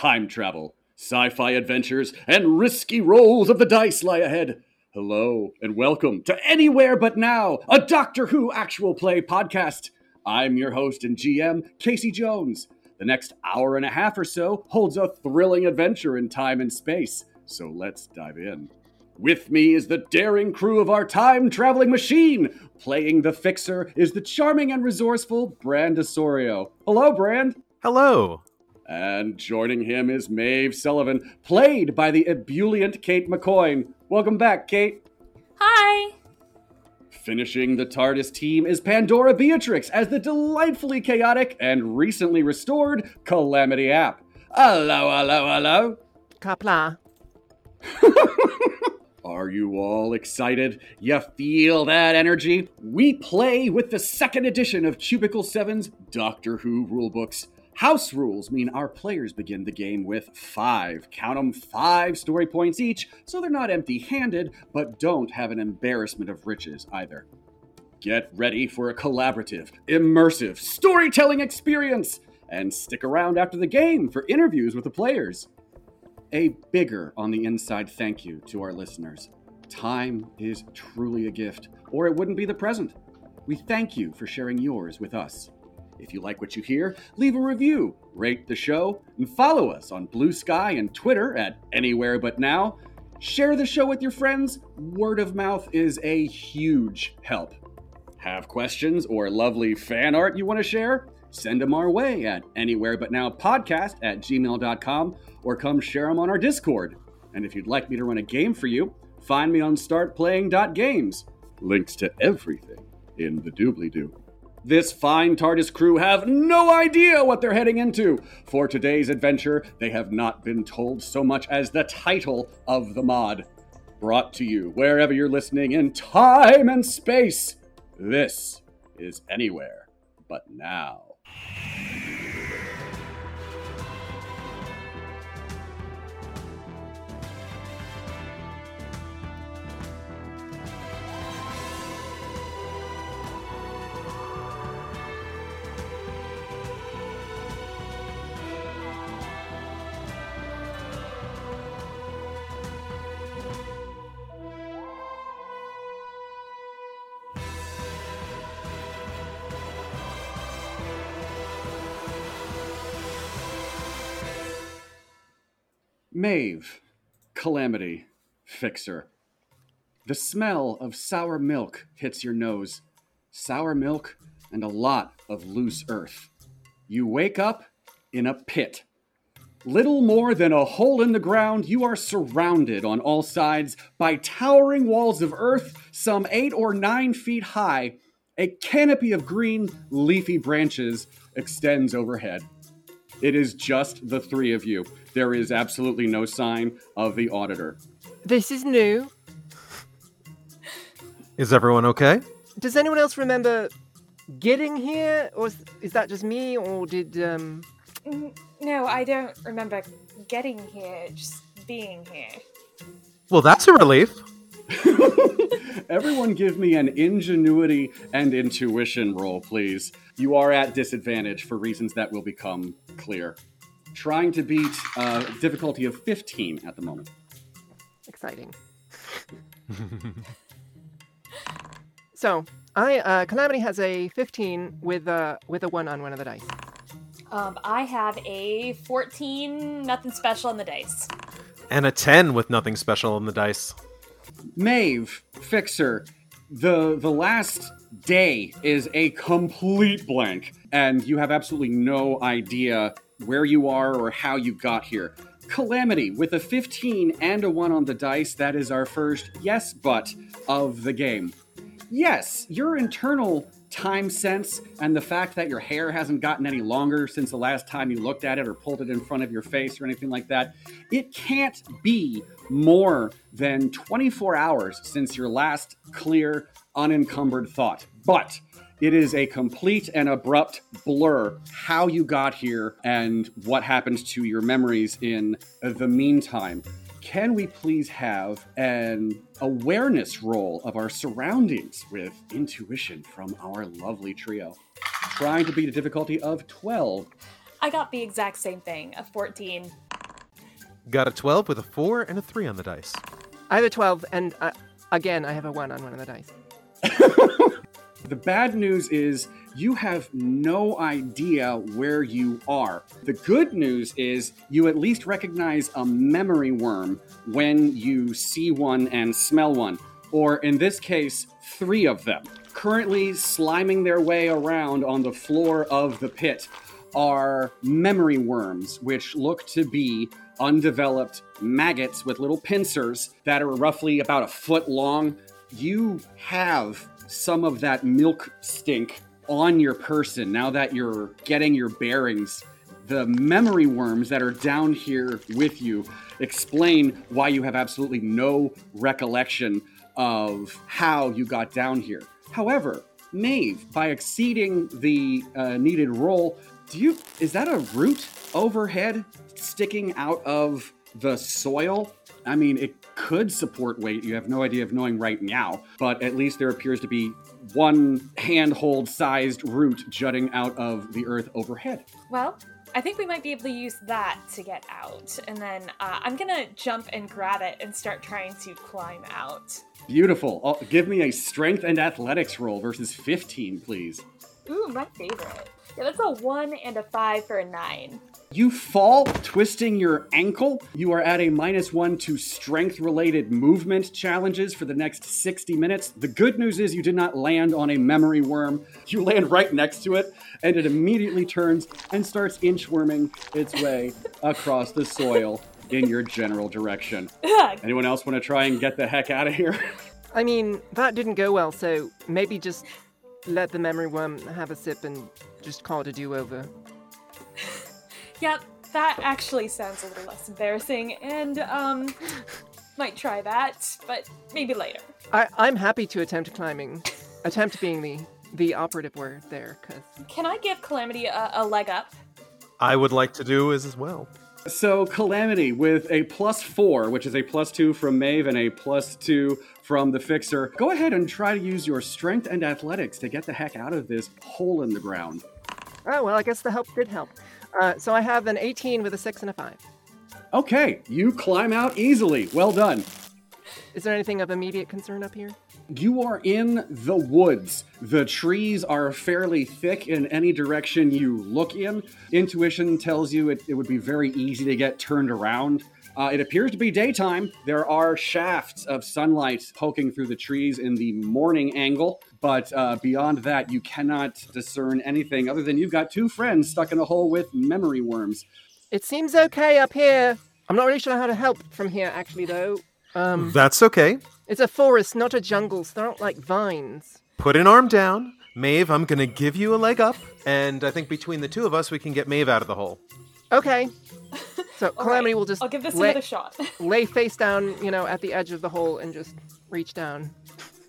time travel, sci fi adventures, and risky rolls of the dice lie ahead. Hello, and welcome to Anywhere But Now, a Doctor Who actual play podcast. I'm your host and GM, Casey Jones. The next hour and a half or so holds a thrilling adventure in time and space, so let's dive in. With me is the daring crew of our time traveling machine. Playing the fixer is the charming and resourceful Brand Osorio. Hello, Brand. Hello. And joining him is Maeve Sullivan, played by the ebullient Cate MacCoyne. Welcome back, Cate. Hi. Finishing the TARDIS team is Pandora Beatrix as the delightfully chaotic and recently restored Calamity App. Hello, hello, hello. Kapla. Are you all excited? You feel that energy? We play with the second edition of Cubicle 7's Doctor Who rulebooks. House rules mean our players begin the game with five, count 'em, five story points each, so they're not empty handed, but don't have an embarrassment of riches either. Get ready for a collaborative, immersive storytelling experience, and stick around after the game for interviews with the players a bigger on the inside thank you to our listeners. Time is truly a gift, or it wouldn't be the present. We thank you for sharing yours with us. If you like what you hear, leave a review, rate the show, and follow us on Blue Sky and Twitter at Anywhere But Now. Share the show with your friends. Word of mouth is a huge help. Have questions or lovely fan art you want to share? Send them our way at anywherebutnowpodcast at gmail.com or come share them on our Discord. And if you'd like me to run a game for you, find me on startplaying.games. Links to everything in the doobly doo. This fine TARDIS crew have no idea what they're heading into. For today's adventure, they have not been told so much as the title of the mod. Brought to you wherever you're listening in time and space. This is Anywhere But Now. Maeve, Calamity, Fixer. The smell of sour milk hits your nose. Sour milk and a lot of loose earth. You wake up in a pit. Little more than a hole in the ground, you are surrounded on all sides by towering walls of earth, some eight or nine feet high. A canopy of green, leafy branches extends overhead. It is just the three of you. There is absolutely no sign of the auditor. This is new. Is everyone okay? Does anyone else remember getting here, or is, is that just me, or did um? No, I don't remember getting here, just being here. Well, that's a relief. Everyone give me an ingenuity and intuition roll, please. You are at disadvantage for reasons that will become clear. Trying to beat uh, difficulty of 15 at the moment. Exciting. so I uh, Calamity has a 15 with a with a one on one of the dice. Um, I have a 14, nothing special on the dice. And a 10 with nothing special on the dice. Maeve, Fixer, the the last day is a complete blank, and you have absolutely no idea where you are or how you got here. Calamity, with a 15 and a 1 on the dice, that is our first yes but of the game. Yes, your internal time sense and the fact that your hair hasn't gotten any longer since the last time you looked at it or pulled it in front of your face or anything like that, it can't be more than 24 hours since your last clear, unencumbered thought. But it is a complete and abrupt blur how you got here and what happened to your memories in the meantime. Can we please have an awareness roll of our surroundings with intuition from our lovely trio? Trying to beat a difficulty of 12. I got the exact same thing, a 14. Got a 12 with a 4 and a 3 on the dice. I have a 12, and uh, again, I have a 1 on one of the dice. The bad news is you have no idea where you are. The good news is you at least recognize a memory worm when you see one and smell one, or in this case, three of them. Currently sliming their way around on the floor of the pit are memory worms, which look to be undeveloped maggots with little pincers that are roughly about a foot long. You have some of that milk stink on your person now that you're getting your bearings. The memory worms that are down here with you explain why you have absolutely no recollection of how you got down here. However, Maeve, by exceeding the uh, needed roll, do you is that a root overhead sticking out of the soil? I mean, it could support weight. You have no idea of knowing right now, but at least there appears to be one handhold sized root jutting out of the earth overhead. Well, I think we might be able to use that to get out. And then uh, I'm gonna jump and grab it and start trying to climb out. Beautiful. Oh, give me a strength and athletics roll versus 15, please. Ooh, my favorite. Yeah, that's a one and a five for a nine. You fall, twisting your ankle. You are at a minus one to strength related movement challenges for the next 60 minutes. The good news is you did not land on a memory worm. You land right next to it, and it immediately turns and starts inchworming its way across the soil in your general direction. Anyone else want to try and get the heck out of here? I mean, that didn't go well, so maybe just let the memory worm have a sip and just call it a do over. Yep, that actually sounds a little less embarrassing, and um, might try that, but maybe later. I, I'm happy to attempt climbing. attempt being the, the operative word there, because Can I give Calamity a, a leg up? I would like to do as, as well. So, Calamity with a plus four, which is a plus two from Maeve and a plus two from the Fixer, go ahead and try to use your strength and athletics to get the heck out of this hole in the ground. Oh, well, I guess the help did help. Uh, so I have an 18 with a 6 and a 5. Okay, you climb out easily. Well done. Is there anything of immediate concern up here? You are in the woods. The trees are fairly thick in any direction you look in. Intuition tells you it, it would be very easy to get turned around. Uh, it appears to be daytime. There are shafts of sunlight poking through the trees in the morning angle, but uh, beyond that, you cannot discern anything other than you've got two friends stuck in a hole with memory worms. It seems okay up here. I'm not really sure how to help from here, actually, though. Um, That's okay. it's a forest, not a jungle, so there aren't like vines. Put an arm down. Maeve, I'm going to give you a leg up, and I think between the two of us, we can get Maeve out of the hole. Okay. So Calamity right, will just I'll give this lay, another shot. lay face down, you know, at the edge of the hole and just reach down.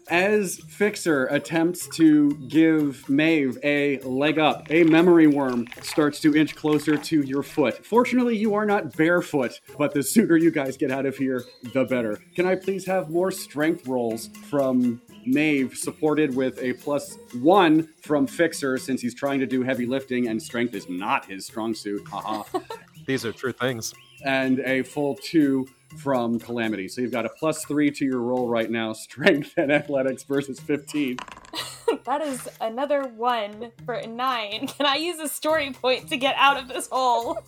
As Fixer attempts to give Maeve a leg up, a memory worm starts to inch closer to your foot. Fortunately, you are not barefoot, but the sooner you guys get out of here, the better. Can I please have more strength rolls from Maeve, supported with a plus one from Fixer, since he's trying to do heavy lifting and strength is not his strong suit. Haha. These are true things. and a full two from Calamity. So you've got a plus three to your roll right now, strength and athletics versus 15. that is another one for a nine. Can I use a story point to get out of this hole?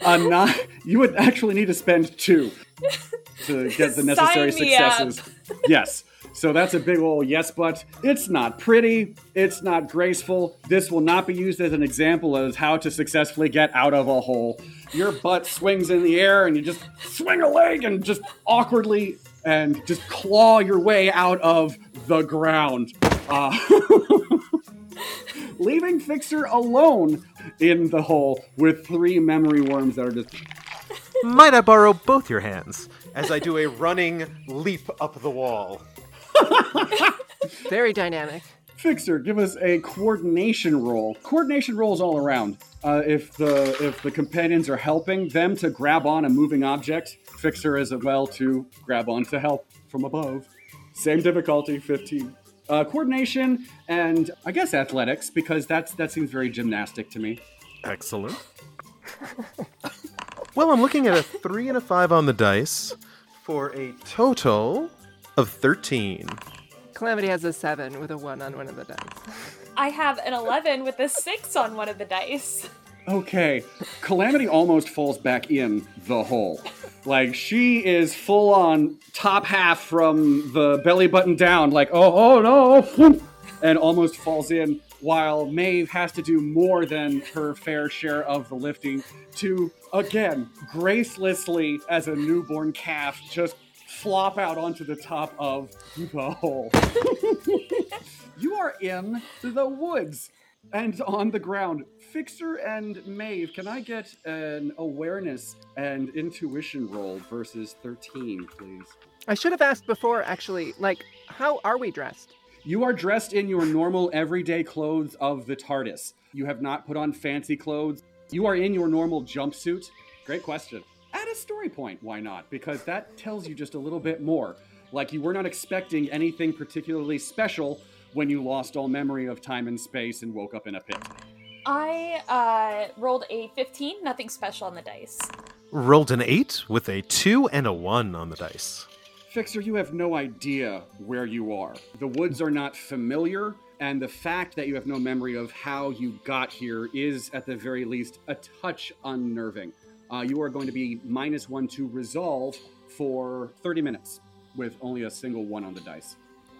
A nine, you would actually need to spend two to get the necessary Sign me up. successes. Yes. So that's a big old yes, but it's not pretty. It's not graceful. This will not be used as an example of how to successfully get out of a hole. Your butt swings in the air and you just swing a leg and just awkwardly and just claw your way out of the ground. Uh, leaving Fixer alone in the hole with three memory worms that are just Might I borrow both your hands as I do a running leap up the wall? Very dynamic. Fixer, give us a coordination roll. Coordination rolls all around. Uh, if the if the companions are helping them to grab on a moving object, Fixer is well to grab on to help from above. Same difficulty, 15. Uh, coordination and I guess athletics because that's that seems very gymnastic to me. Excellent. Well, I'm looking at a three and a five on the dice for a total of 13. Calamity has a seven with a one on one of the dice. I have an 11 with a 6 on one of the dice. Okay, Calamity almost falls back in the hole. Like she is full on top half from the belly button down, like oh oh no, and almost falls in. While Maeve has to do more than her fair share of the lifting to again gracelessly, as a newborn calf, just flop out onto the top of the hole. you are in the woods and on the ground. Fixer and Maeve, can I get an awareness and intuition roll versus 13, please? I should have asked before, actually. Like, how are we dressed? You are dressed in your normal everyday clothes of the TARDIS. You have not put on fancy clothes. You are in your normal jumpsuit. Great question. At a story point, why not? Because that tells you just a little bit more. Like you were not expecting anything particularly special when you lost all memory of time and space and woke up in a pit. I uh, rolled a 15, nothing special on the dice. Rolled an 8 with a 2 and a 1 on the dice. Fixer, you have no idea where you are. The woods are not familiar, and the fact that you have no memory of how you got here is, at the very least, a touch unnerving. Uh, you are going to be minus one to resolve for 30 minutes with only a single one on the dice.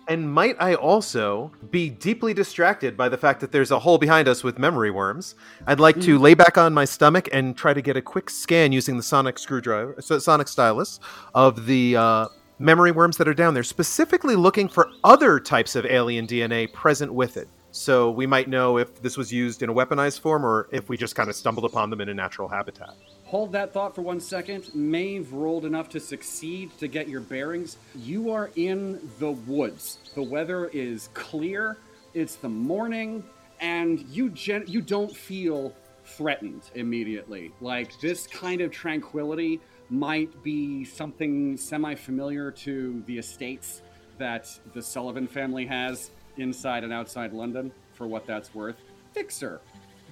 And might I also be deeply distracted by the fact that there's a hole behind us with memory worms? I'd like to lay back on my stomach and try to get a quick scan using the sonic screwdriver, so- sonic stylus, of the uh, memory worms that are down there, specifically looking for other types of alien DNA present with it. So we might know if this was used in a weaponized form or if we just kind of stumbled upon them in a natural habitat. Hold that thought for one second. Maeve rolled enough to succeed to get your bearings. You are in the woods. The weather is clear. It's the morning, and you gen- you don't feel threatened immediately. Like this kind of tranquility might be something semi-familiar to the estates that the Sullivan family has inside and outside London. For what that's worth, Fixer,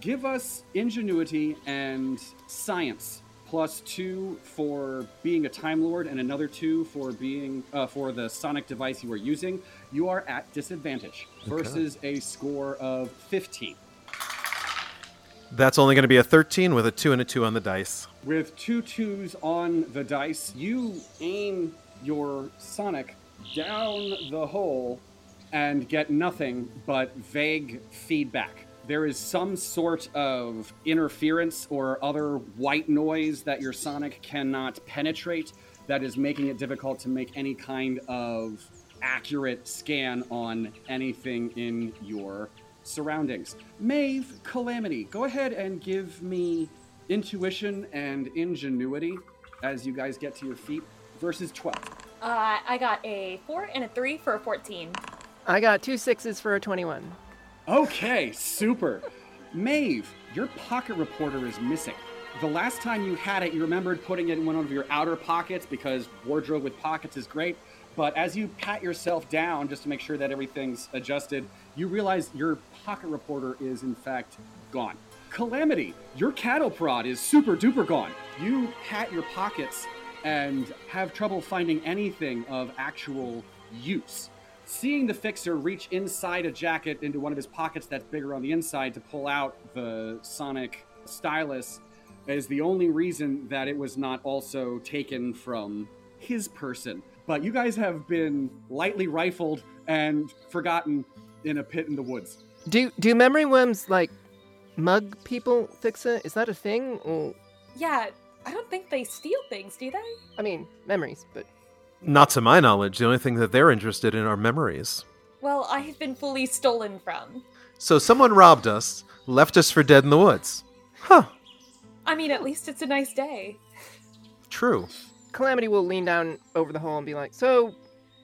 give us ingenuity and science plus two for being a time lord and another two for being uh, for the sonic device you are using. You are at disadvantage versus a score of 15 That's only going to be a 13 with a 2 and a 2 on the dice. with two twos on the dice you aim your sonic down the hole and get nothing but vague feedback there is some sort of interference or other white noise that your sonic cannot penetrate that is making it difficult to make any kind of accurate scan on anything in your surroundings. Maeve, Calamity, go ahead and give me intuition and ingenuity as you guys get to your feet versus 12. Uh, I got a 4 and a 3 for a 14. I got two sixes for a 21. Okay, super. Maeve, your pocket reporter is missing. The last time you had it, you remembered putting it in one of your outer pockets because wardrobe with pockets is great. But as you pat yourself down just to make sure that everything's adjusted, you realize your pocket reporter is in fact gone. Calamity, your cattle prod is super duper gone. You pat your pockets and have trouble finding anything of actual use. Seeing the fixer reach inside a jacket into one of his pockets that's bigger on the inside to pull out the sonic stylus is the only reason that it was not also taken from his person. But you guys have been lightly rifled and forgotten in a pit in the woods. Do do memory worms like mug people, Fixer? Is that a thing? Or Yeah, I don't think they steal things, do they? I mean, memories, but Not to my knowledge. The only thing that they're interested in are memories. Well, I have been fully stolen from. So someone robbed us, left us for dead in the woods. Huh. I mean, at least it's a nice day. True. Calamity will lean down over the hole and be like, "So,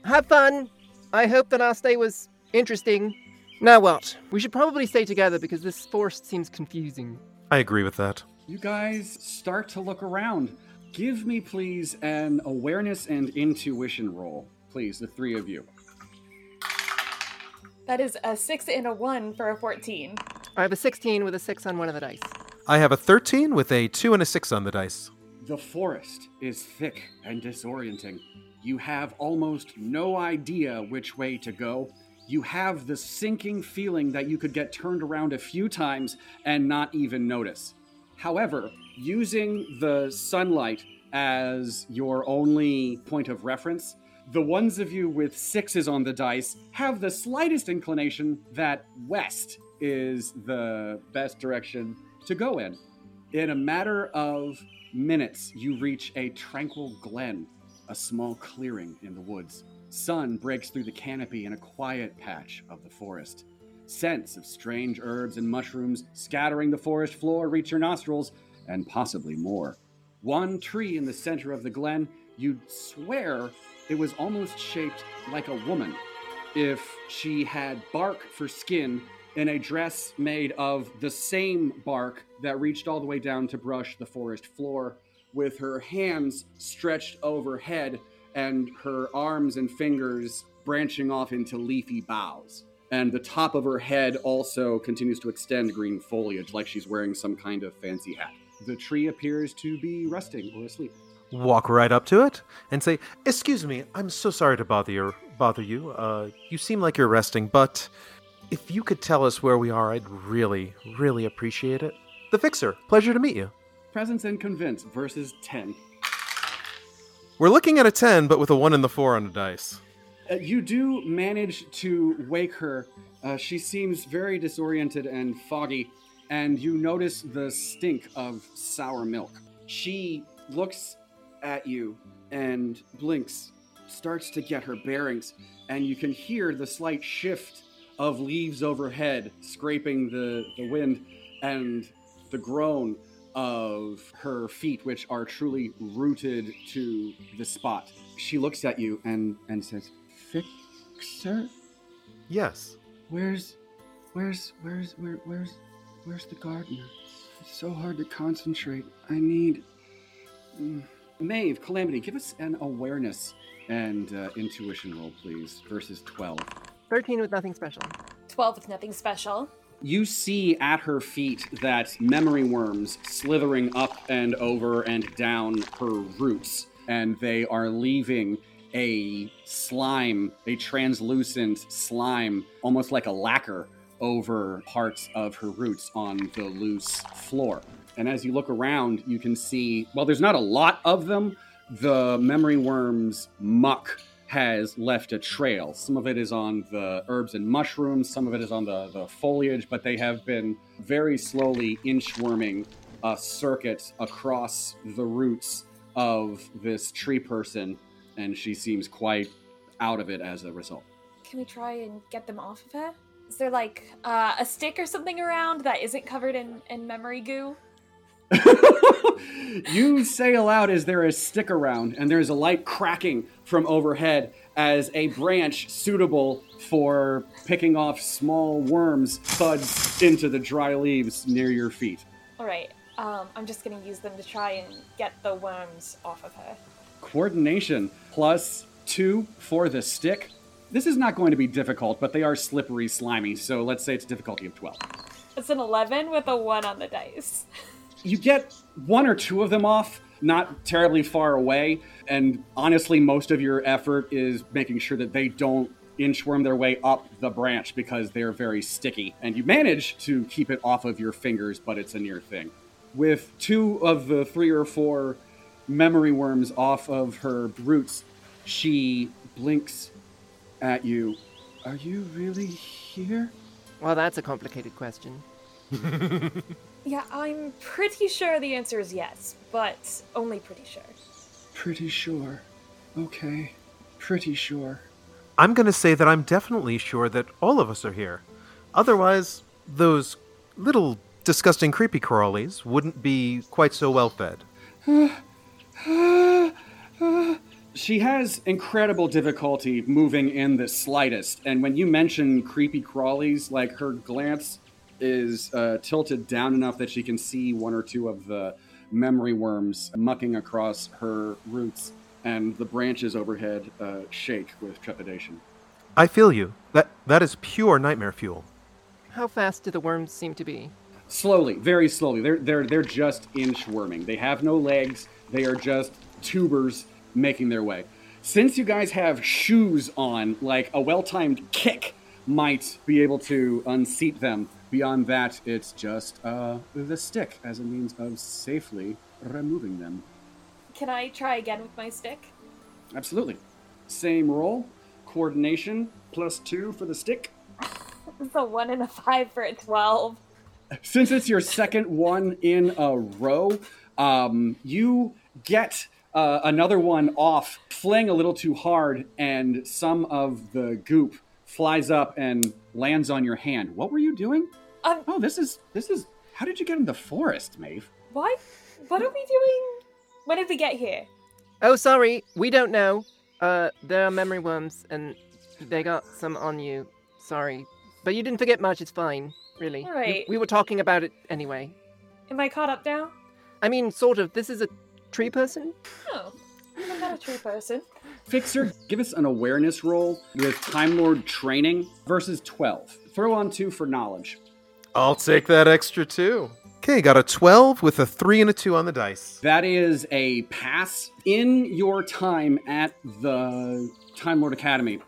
have fun. I hope that our stay was interesting. Now what? We should probably stay together because this forest seems confusing." I agree with that. You guys start to look around. Give me, please, an awareness and intuition roll. Please, the three of you. That is a 6 and a 1 for a 14. I have a 16 with a 6 on one of the dice. I have a 13 with a 2 and a 6 on the dice. The forest is thick and disorienting. You have almost no idea which way to go. You have the sinking feeling that you could get turned around a few times and not even notice. However, using the sunlight as your only point of reference, the ones of you with sixes on the dice have the slightest inclination that west is the best direction to go in. In a matter of minutes, you reach a tranquil glen, a small clearing in the woods. Sun breaks through the canopy in a quiet patch of the forest. Scents of strange herbs and mushrooms scattering the forest floor reach your nostrils, and possibly more. One tree in the center of the glen, you'd swear it was almost shaped like a woman. If she had bark for skin and a dress made of the same bark that reached all the way down to brush the forest floor, with her hands stretched overhead and her arms and fingers branching off into leafy boughs. And the top of her head also continues to extend green foliage like she's wearing some kind of fancy hat. The tree appears to be resting or asleep. Walk right up to it and say, "Excuse me, I'm so sorry to bother you. Bother you. Uh, you seem like you're resting, but if you could tell us where we are, I'd really, really appreciate it." The Fixer, pleasure to meet you. Presence and convince versus 10. We're looking at a 10, but with a 1 and the 4 on the dice. Uh, you do manage to wake her. Uh, she seems very disoriented and foggy, and you notice the stink of sour milk. She looks at you and blinks, starts to get her bearings, and you can hear the slight shift of leaves overhead scraping the, the wind and the groan of her feet, which are truly rooted to the spot. She looks at you and, and says, Fixer? Yes. Where's, where's, where's, where, where's, where's the gardener? It's so hard to concentrate. I need. Mm. Maeve, Calamity, give us an awareness and uh, intuition roll, please, versus 12. 13 with nothing special. 12 with nothing special. You see at her feet that memory worms slithering up and over and down her roots, and they are leaving a slime, a translucent slime, almost like a lacquer, over parts of her roots on the loose floor. And as you look around, you can see, well, there's not a lot of them. The memory worm's muck has left a trail. Some of it is on the herbs and mushrooms, some of it is on the, the foliage, but they have been very slowly inchworming a circuit across the roots of this tree person, and she seems quite out of it as a result. Can we try and get them off of her? Is there like uh, a stick or something around that isn't covered in, in memory goo? you say aloud as there is stick around, and there is a light cracking from overhead as a branch suitable for picking off small worms thuds into the dry leaves near your feet. All right. Um, I'm just gonna use them to try and get the worms off of her. Coordination plus two for the stick. This is not going to be difficult, but they are slippery, slimy, so let's say it's a difficulty of 12. It's an 11 with a 1 on the dice. you get one or two of them off, not terribly far away. And honestly, most of your effort is making sure that they don't inchworm their way up the branch because they're very sticky. And you manage to keep it off of your fingers, but it's a near thing. With two of the three or four memory worms off of her roots, she blinks at you. Are you really here? Well, that's a complicated question. Yeah, I'm pretty sure the answer is yes, but only pretty sure. Pretty sure. Okay. Pretty sure. I'm going to say that I'm definitely sure that all of us are here. Otherwise, those little disgusting creepy crawlies wouldn't be quite so well fed. She has incredible difficulty moving in the slightest, and when you mention creepy crawlies, like her glance is uh, tilted down enough that she can see one or two of the memory worms mucking across her roots, and the branches overhead uh, shake with trepidation. I feel you. That that is pure nightmare fuel. How fast do the worms seem to be? Slowly, very slowly. They're they're they're just inchworming. They have no legs. They are just tubers making their way. Since you guys have shoes on, like a well timed kick might be able to unseat them. Beyond that, it's just uh, the stick as a means of safely removing them. Can I try again with my stick? Absolutely. Same roll, coordination, plus two for the stick. It's a one and a five for a twelve. Since it's your second one in a row, um, you get uh, another one off, fling a little too hard, and some of the goop flies up and lands on your hand. What were you doing? Um, Oh, this is this is. How did you get in the forest, Maeve? Why? What are we doing? When did we get here? Oh, sorry, we don't know. Uh, there are memory worms, and they got some on you. Sorry, but you didn't forget much. It's fine, really. We- We, were talking about it anyway. Am I caught up now? I mean, sort of. This is a tree person. Oh, I'm not a tree person. Fixer, give us an awareness roll with Time Lord training versus 12. Throw on two for knowledge. I'll take that extra two. Okay, got a 12 with a 3 and a 2 on the dice. That is a pass. In your time at the Time Lord Academy,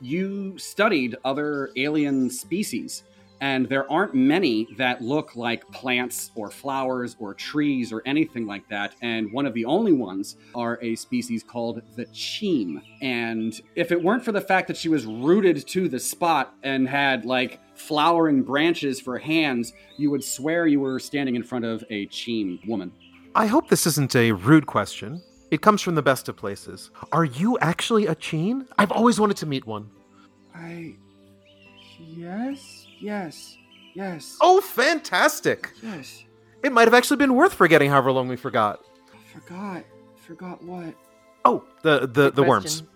you studied other alien species, and there aren't many that look like plants or flowers or trees or anything like that. And one of the only ones are a species called the Cheem. And if it weren't for the fact that she was rooted to the spot and had like flowering branches for hands, you would swear you were standing in front of a Cheem woman. I hope this isn't a rude question. It comes from the best of places. Are you actually a cheem? I've always wanted to meet one. I. Yes, yes, yes. Oh, fantastic! yes. It might have actually been worth forgetting however long we forgot. I forgot. Forgot what? Oh, the the, the worms. Question.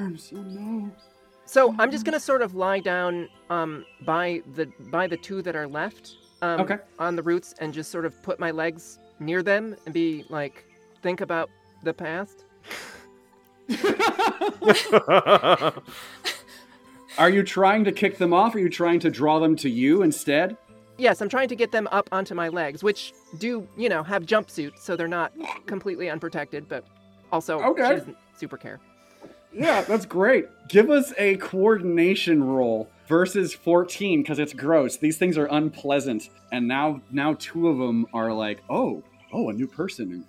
Worms. Oh no. So I'm just gonna sort of lie down um, by the by the two that are left um, Okay. on the roots and just sort of put my legs near them and be like, think about the past. Are you trying to kick them off? Or are you trying to draw them to you instead? Yes, I'm trying to get them up onto my legs, which do you know have jumpsuits, so they're not completely unprotected, but also Okay. she doesn't super care. Yeah, that's great. Give us a coordination roll versus 14 because it's gross. These things are unpleasant, and now now two of them are like, oh, oh, a new person.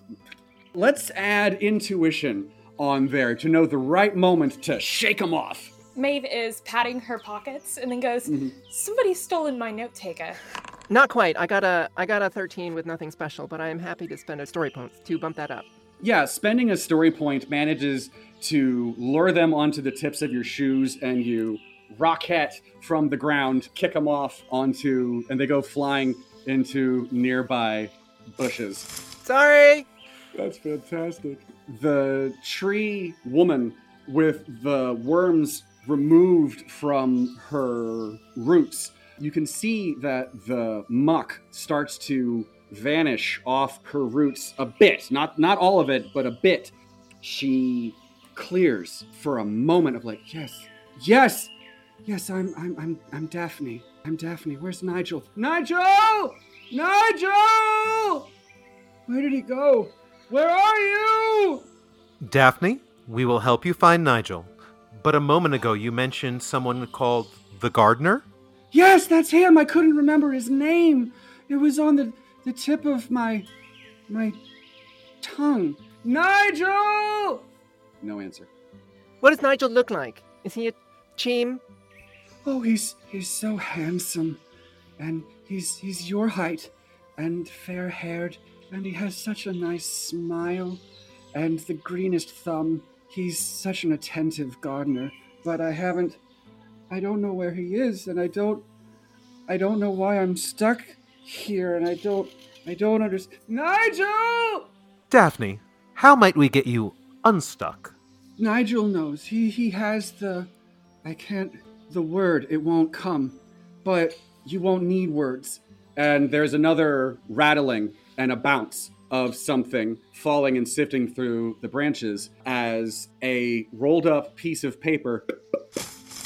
Let's add intuition on there to know the right moment to shake them off. Maeve is patting her pockets and then goes, Mhm. Somebody's stolen my note taker. Not quite. I got a I got a 13 with nothing special, but I am happy to spend a story point to bump that up. Yeah, spending a story point manages to lure them onto the tips of your shoes, and you rocket from the ground, kick them off onto, and they go flying into nearby bushes. Sorry. That's fantastic. The tree woman with the worms removed from her roots, you can see that the muck starts to vanish off her roots a bit. Not not all of it, but a bit. She clears for a moment of like, yes, yes, yes, I'm I'm I'm I'm Daphne. I'm Daphne. Where's Nigel? Nigel! Nigel! Where did he go? Where are you? Daphne, we will help you find Nigel. But a moment ago you mentioned someone called the gardener? Yes, that's him. I couldn't remember his name. It was on the, the tip of my my tongue. Nigel! No answer. What does Nigel look like? Is he a cheem? Oh, he's he's so handsome. And he's he's your height and fair-haired and he has such a nice smile and the greenest thumb. He's such an attentive gardener, but I haven't I don't know where he is and I don't I don't know why I'm stuck here and I don't I don't understand. Nigel! Daphne, how might we get you unstuck? Nigel knows. He he has the I can't the word it won't come. But you won't need words. And there's another rattling and a bounce of something falling and sifting through the branches as a rolled up piece of paper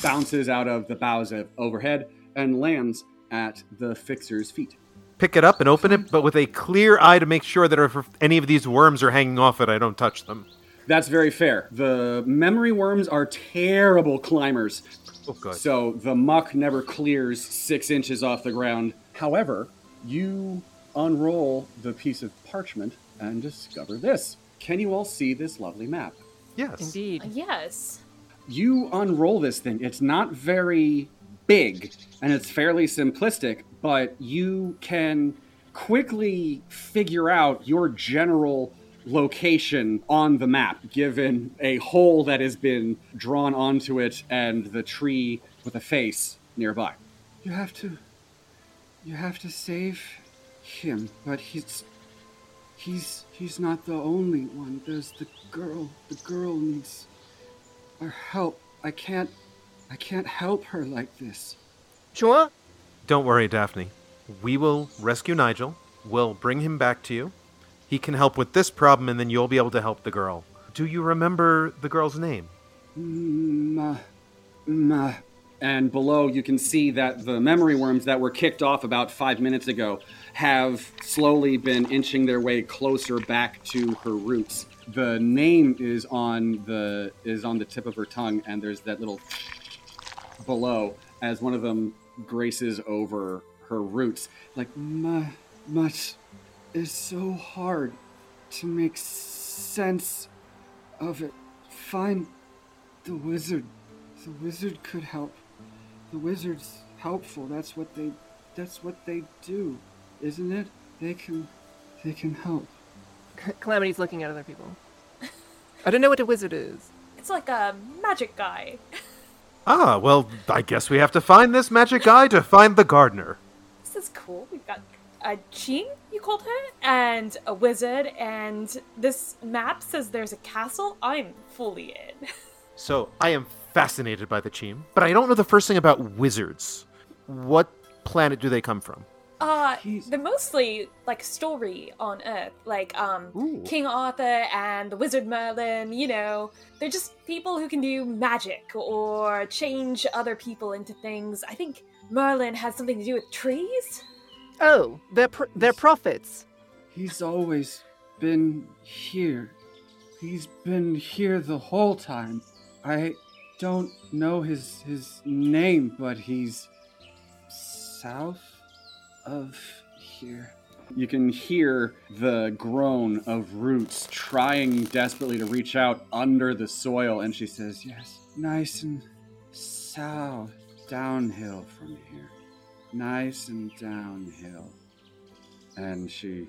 bounces out of the boughs of overhead and lands at the fixer's feet. pick it up and open it, but with a clear eye to make sure that if any of these worms are hanging off it, I don't touch them. That's very fair. The memory worms are terrible climbers. Oh, good. So the muck never clears six inches off the ground. However, you unroll the piece of parchment and discover this. Can you all see this lovely map? yes. Indeed. Uh, yes. You unroll this thing. It's not very big and it's fairly simplistic, but you can quickly figure out your general location on the map given a hole that has been drawn onto it and the tree with a face nearby. You have to you have to save him, but he's he's he's not the only one. There's the girl. The girl needs our help. I can't I can't help her like this. Sure. Don't worry, Daphne. We will rescue Nigel. We'll bring him back to you. He can help with this problem, and then you'll be able to help the girl. Do you remember the girl's name? Ma, ma. And below, you can see that the memory worms that were kicked off about five minutes ago have slowly been inching their way closer back to her roots. The name is on the is on the tip of her tongue, and there's that little below as one of them graces over her roots. Like, much is so hard to make sense of it. Find the wizard. The wizard could help. The wizard's helpful. That's what they that's what they do, isn't it? They can they can help. Calamity's looking at other people. I don't know what a wizard is. It's like a magic guy. Ah, well, I guess we have to find this magic guy to find the gardener. This is cool. We've got a Jean, you called her, and a wizard, and this map says there's a castle. I'm fully in. So, I am fascinated by the Cheem, but I don't know the first thing about wizards. What planet do they come from? Uh, He's- they're mostly like story on Earth, like um Ooh. King Arthur and the Wizard Merlin. You know, they're just people who can do magic or change other people into things. I think Merlin has something to do with trees. Oh, they're pr- they're prophets. He's always been here. He's been here the whole time. I don't know his his name, but he's south of here. You can hear the groan of roots trying desperately to reach out under the soil, and she says, Yes, nice and south, downhill from here. Nice and downhill. And she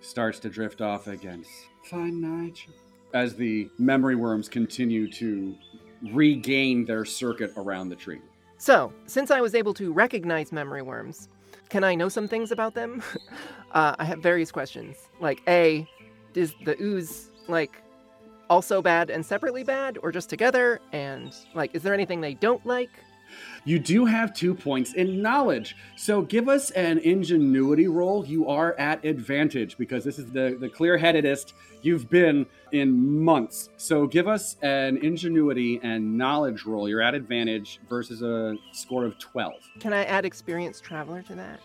starts to drift off again. Fine, Nigel. As the memory worms continue to regain their circuit around the tree. So, since I was able to recognize memory worms, can I know some things about them? uh, I have various questions. Like, A, is the ooze, like, also bad and separately bad, or just together? And, like, is there anything they don't like? You do have two points in knowledge. So give us an ingenuity roll. You are at advantage because this is the, the clear headedest you've been in months. So give us an ingenuity and knowledge roll. You're at advantage versus a score of 12. Can I add experienced traveler to that?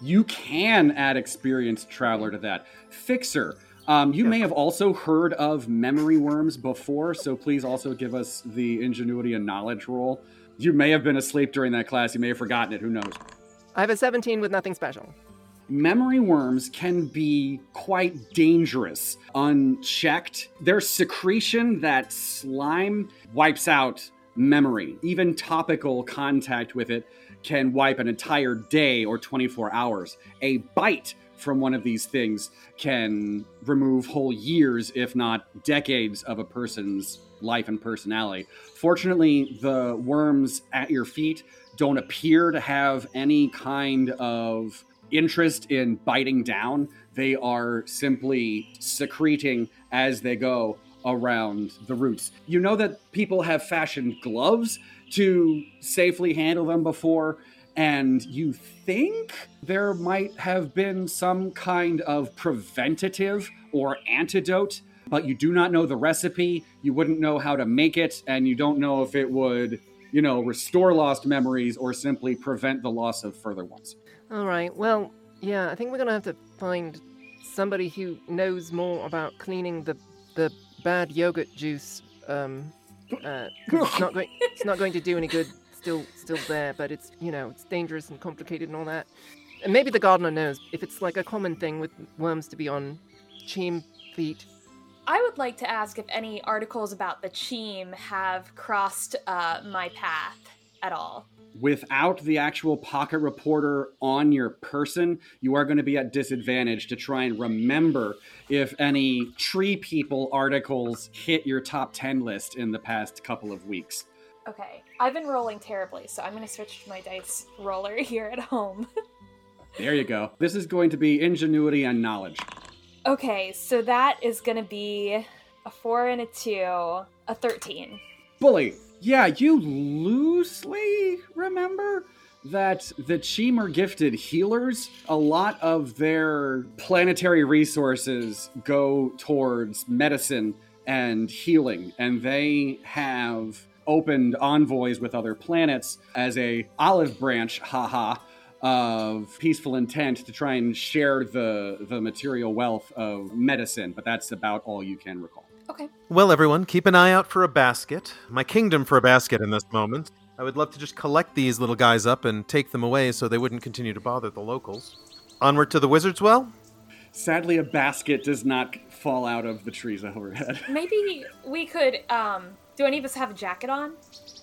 You can add experienced traveler to that. Fixer. Um, you may have also heard of memory worms before, so please also give us the ingenuity and knowledge roll. You may have been asleep during that class. You may have forgotten it. Who knows? I have a 17 with nothing special. Memory worms can be quite dangerous unchecked. Their secretion, that slime, wipes out memory. Even topical contact with it can wipe an entire day or 24 hours. A bite from one of these things can remove whole years, if not decades, of a person's life and personality. Fortunately, the worms at your feet don't appear to have any kind of interest in biting down. They are simply secreting as they go around the roots. You know that people have fashioned gloves to safely handle them before, and you think there might have been some kind of preventative or antidote, but you do not know the recipe, you wouldn't know how to make it, and you don't know if it would, you know, restore lost memories or simply prevent the loss of further ones. All right, well, Yeah, I think we're gonna have to find somebody who knows more about cleaning the the bad yogurt juice. Um, uh, it's not going. It's not going to do any good. Still, still there, but it's you know it's dangerous and complicated and all that. And maybe the gardener knows if it's like a common thing with worms to be on cheem feet. I would like to ask if any articles about the Cheem have crossed uh, my path at all. Without the actual pocket reporter on your person, you are going to be at disadvantage to try and remember if any tree people articles hit your top 10 list in the past couple of weeks. Okay, I've been rolling terribly, so I'm going to switch to my dice roller here at home. There you go. This is going to be ingenuity and knowledge. Okay, so that is going to be a 4 and a 2, a 13. Bully, yeah, you loosely remember that the Cheem are gifted healers. A lot of their planetary resources go towards medicine and healing, and they have opened envoys with other planets as a olive branch, haha, of peaceful intent to try and share the the material wealth of medicine. But that's about all you can recall. Okay. Well, everyone, keep an eye out for a basket. My kingdom for a basket in this moment. I would love to just collect these little guys up and take them away so they wouldn't continue to bother the locals. Onward to the wizard's well? Sadly, a basket does not fall out of the trees overhead. Maybe we could, um, do any of us have a jacket on?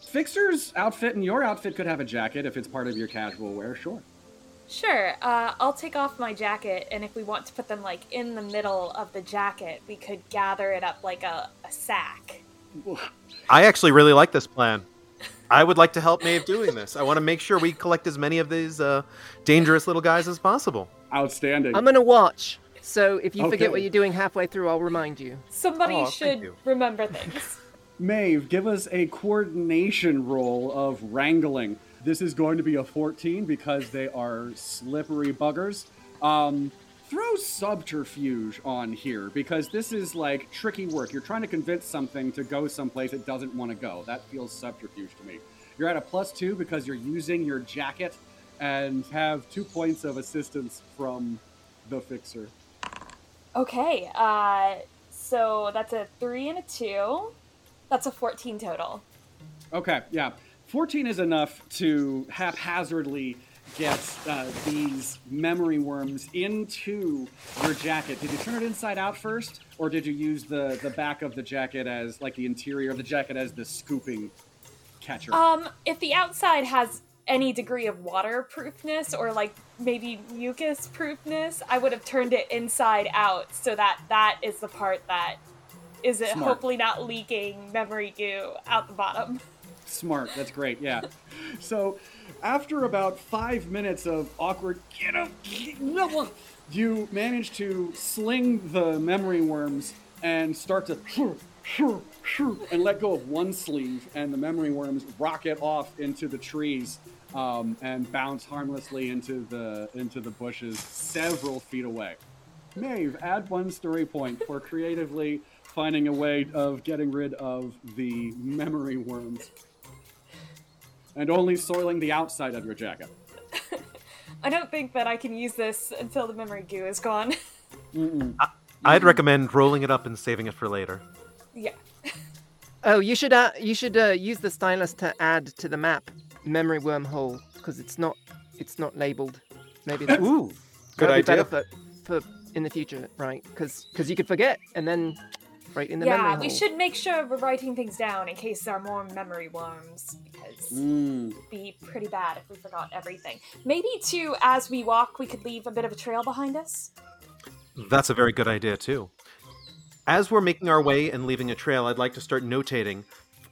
Fixer's outfit and your outfit could have a jacket if it's part of your casual wear, sure. Sure, uh, I'll take off my jacket, and if we want to put them, like, in the middle of the jacket, we could gather it up like a, a sack. I actually really like this plan. I would like to help Maeve doing this. I want to make sure we collect as many of these uh, dangerous little guys as possible. Outstanding. I'm gonna watch. So if you Okay. forget what you're doing halfway through, I'll remind you. Somebody Oh, should you. remember things. Maeve, give us a coordination roll of wrangling. This is going to be a 14 because they are slippery buggers. Um, throw subterfuge on here because this is like tricky work. You're trying to convince something to go someplace it doesn't want to go. That feels subterfuge to me. You're at a plus two because you're using your jacket and have two points of assistance from the fixer. Okay, uh, so that's a 3 and a 2. That's a 14 total. Okay, yeah. 14 is enough to haphazardly get uh, these memory worms into your jacket. Did you turn it inside out first, or did you use the, the back of the jacket as, like the interior of the jacket as the scooping catcher? Um, if the outside has any degree of waterproofness or like maybe mucus proofness, I would have turned it inside out so that that is the part that is it Smart. hopefully not leaking memory goo out the bottom. Smart. That's great. Yeah. So, after about five minutes of awkward, get up, no you manage to sling the memory worms and start to and let go of one sleeve, and the memory worms rocket off into the trees um, and bounce harmlessly into the into the bushes several feet away. Maeve, add one story point for creatively finding a way of getting rid of the memory worms. And only soiling the outside of your jacket. I don't think that I can use this until the memory goo is gone. Mm-mm. I'd recommend rolling it up and saving it for later. yeah. Oh, you should uh, you should uh, use the stylus to add to the map memory wormhole because it's not it's not labeled. Maybe that's Ooh, good that'd be idea. better for, for in the future, right? Because you could forget and then right in the memory Yeah, hole. we should make sure we're writing things down in case there are more memory worms because Mm. it'd be pretty bad if we forgot everything. Maybe too, as we walk, we could leave a bit of a trail behind us. That's a very good idea, too. As we're making our way and leaving a trail, I'd like to start notating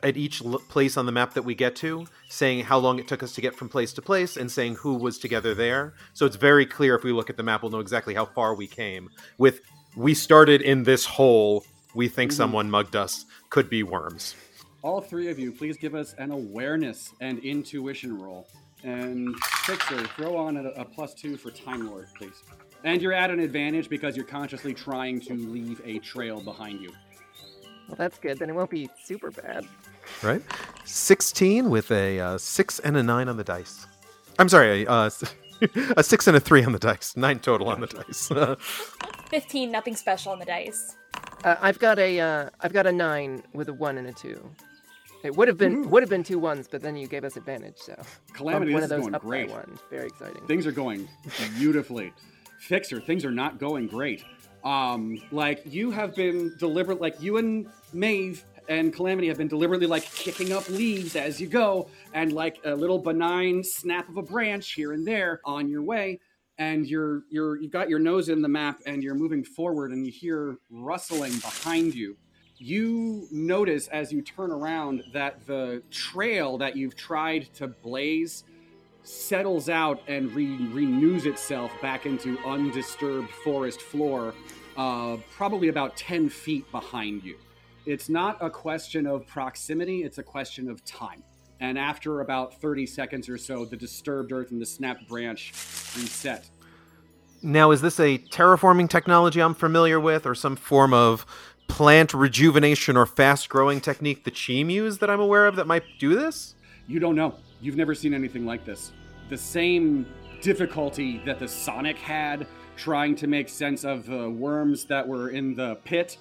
at each l- place on the map that we get to, saying how long it took us to get from place to place and saying who was together there. So it's very clear if we look at the map, we'll know exactly how far we came. With we started in this hole, we think someone mugged us, could be worms. All three of you, please give us an awareness and intuition roll. And Fixer, throw on a, a plus two for Time Lord, please. And you're at an advantage because you're consciously trying to leave a trail behind you. Well, that's good. Then it won't be super bad. Right? 16 with a uh, 6 and a 9 on the dice. I'm sorry, uh, s- a six and a three on the dice. Nine total on the dice. 15, nothing special on the dice. Uh, I've got a uh, I've got a nine with a one and a two. It would have been would have been two ones, but then you gave us advantage, so Calamity, one of is those going up great. one. Very exciting. Things are going beautifully. Fixer, things are not going great. Um, like you have been deliberate, like you and Maeve and Calamity have been deliberately like kicking up leaves as you go, and like a little benign snap of a branch here and there on your way. And you're you're you've got your nose in the map, and you're moving forward, and you hear rustling behind you. You notice as you turn around that the trail that you've tried to blaze settles out and re- renews itself back into undisturbed forest floor, uh, probably about 10 feet behind you. It's not a question of proximity, it's a question of time. And after about 30 seconds or so, the disturbed earth and the snapped branch reset. now, is this a terraforming technology I'm familiar with, or some form of plant rejuvenation or fast growing technique the Cheem use that I'm aware of that might do this? You don't know. You've never seen anything like this. The same difficulty that the Sonic had trying to make sense of the worms that were in the pit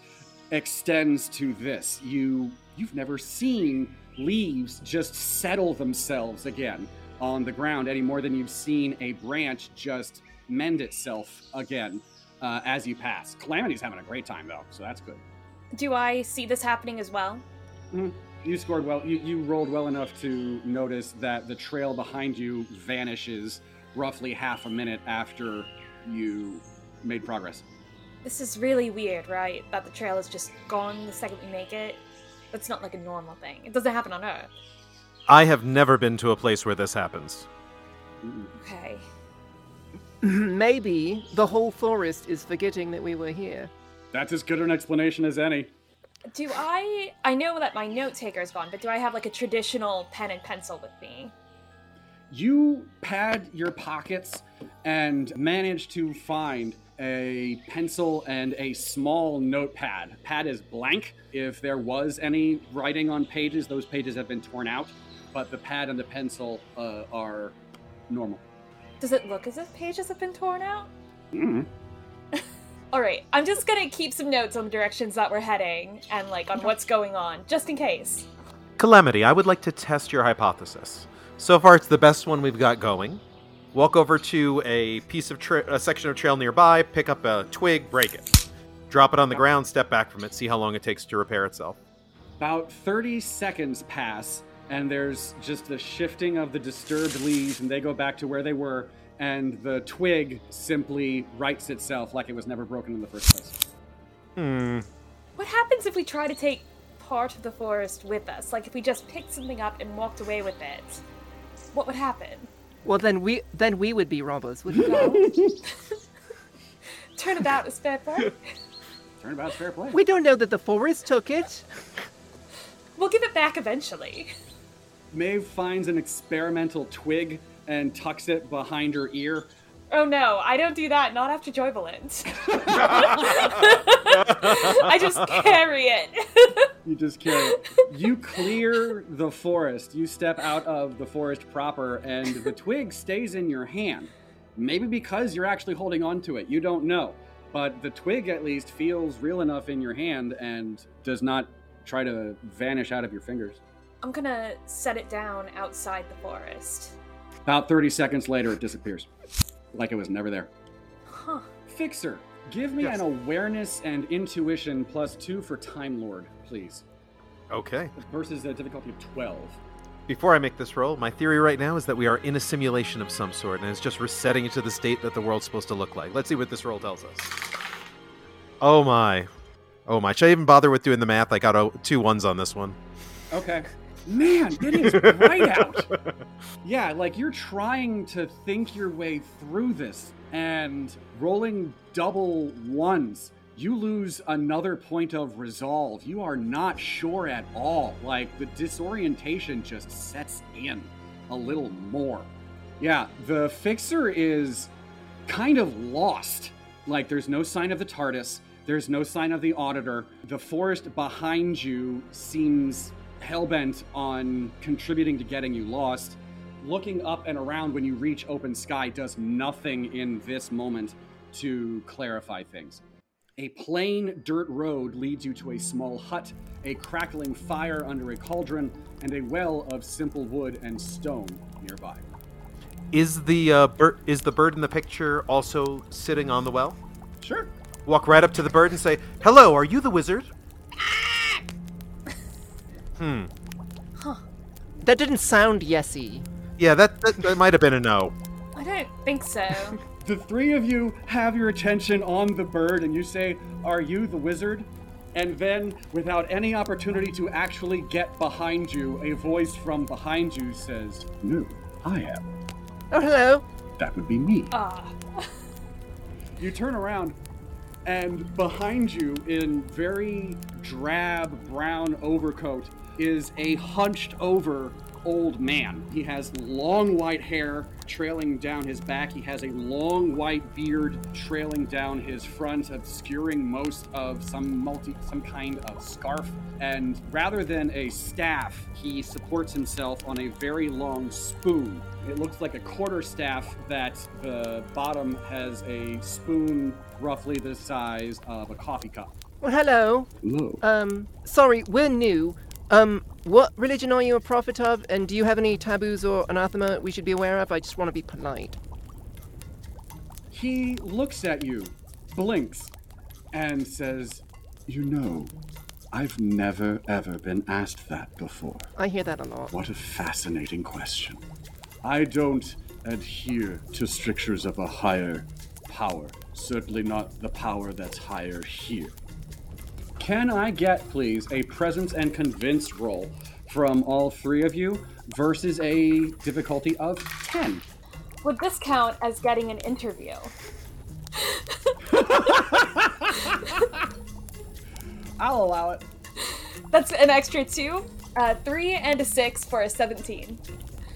extends to this. You you've never seen leaves just settle themselves again on the ground any more than you've seen a branch just mend itself again uh, as you pass. Calamity's having a great time though, so that's good. Do I see this happening as well? You scored well. You, you rolled well enough to notice that the trail behind you vanishes roughly half a minute after you made progress. This is really weird, right? That the trail is just gone the second we make it. That's not like a normal thing. It doesn't happen on Earth. I have never been to a place where this happens. Okay. Maybe the whole forest is forgetting that we were here. That's as good an explanation as any. Do I? I know that my note taker is gone, but do I have like a traditional pen and pencil with me? You pad your pockets and manage to find a pencil and a small notepad. Pad is blank. If there was any writing on pages, those pages have been torn out, but the pad and the pencil uh, are normal. Does it look as if pages have been torn out? Mm-hmm. All right, I'm just gonna keep some notes on the directions that we're heading and like on what's going on, just in case. Calamity, I would like to test your hypothesis. So far, it's the best one we've got going. Walk over to a piece of tra- a section of trail nearby, pick up a twig, break it, drop it on the ground, step back from it, see how long it takes to repair itself. About 30 seconds pass, and there's just the shifting of the disturbed leaves, and they go back to where they were, and the twig simply rights itself like it was never broken in the first place. Hmm. What happens if we try to take part of the forest with us? Like if we just picked something up and walked away with it? What would happen? Well, then we then we would be robbers, wouldn't we? Turnabout is fair play. Turnabout's fair play. we don't know that the forest took it. We'll give it back eventually. Maeve finds an experimental twig and tucks it behind her ear. Oh no, I don't do that. Not after Joyvalent. I just carry it. You just carry it. You clear the forest. You step out of the forest proper, and the twig stays in your hand. Maybe because you're actually holding on to it. You don't know. But the twig at least feels real enough in your hand and does not try to vanish out of your fingers. I'm gonna set it down outside the forest. About 30 seconds later, it disappears. Like it was never there. Huh. Fixer, give me Yes. an awareness and intuition plus two for Time Lord, please. Okay. Versus a difficulty of 12. Before I make this roll, my theory right now is that we are in a simulation of some sort, and it's just resetting it to the state that the world's supposed to look like. Let's see what this roll tells us. Oh my. Oh my. Should I even bother with doing the math? I got two ones on this one. Okay. Man, it is bright out. Yeah, like you're trying to think your way through this and rolling double ones. You lose another point of resolve. You are not sure at all. Like the disorientation just sets in a little more. Yeah, the fixer is kind of lost. Like there's no sign of the TARDIS, there's no sign of the auditor. The forest behind you seems hellbent on contributing to getting you lost. looking up and around when you reach open sky does nothing in this moment to clarify things. A plain dirt road leads you to a small hut, a crackling fire under a cauldron, and a well of simple wood and stone nearby. Is the uh, bird is the bird in the picture also sitting on the well? Sure. Walk right up to the bird and say, "Hello, are you the wizard?" Hmm. Huh. That didn't sound yesy. Yeah, that that, that might have been a no. I don't think so. The three of you have your attention on the bird and you say, Are you the wizard? And then, without any opportunity to actually get behind you, a voice from behind you says, No, I am. Oh, hello. That would be me. Ah. You turn around, and behind you, in very drab brown overcoat, is a hunched over old man. He has long white hair trailing down his back. He has a long white beard trailing down his front, obscuring most of some multi some kind of scarf. And rather than a staff, he supports himself on a very long spoon. It looks like a quarter staff that the bottom has a spoon roughly the size of a coffee cup. Well, hello. Hello. Um, sorry, we're new. Um, what religion are you a prophet of? And do you have any taboos or anathema we should be aware of? I just want to be polite. He looks at you, blinks, and says, You know, I've never ever been asked that before. I hear that a lot. What a fascinating question. I don't adhere to strictures of a higher power, certainly not the power that's higher here. Can I get, please, a presence and convince roll from all three of you versus a difficulty of 10? Would this count as getting an interview? I'll allow it. That's an extra two. Uh, three and a six for a 17.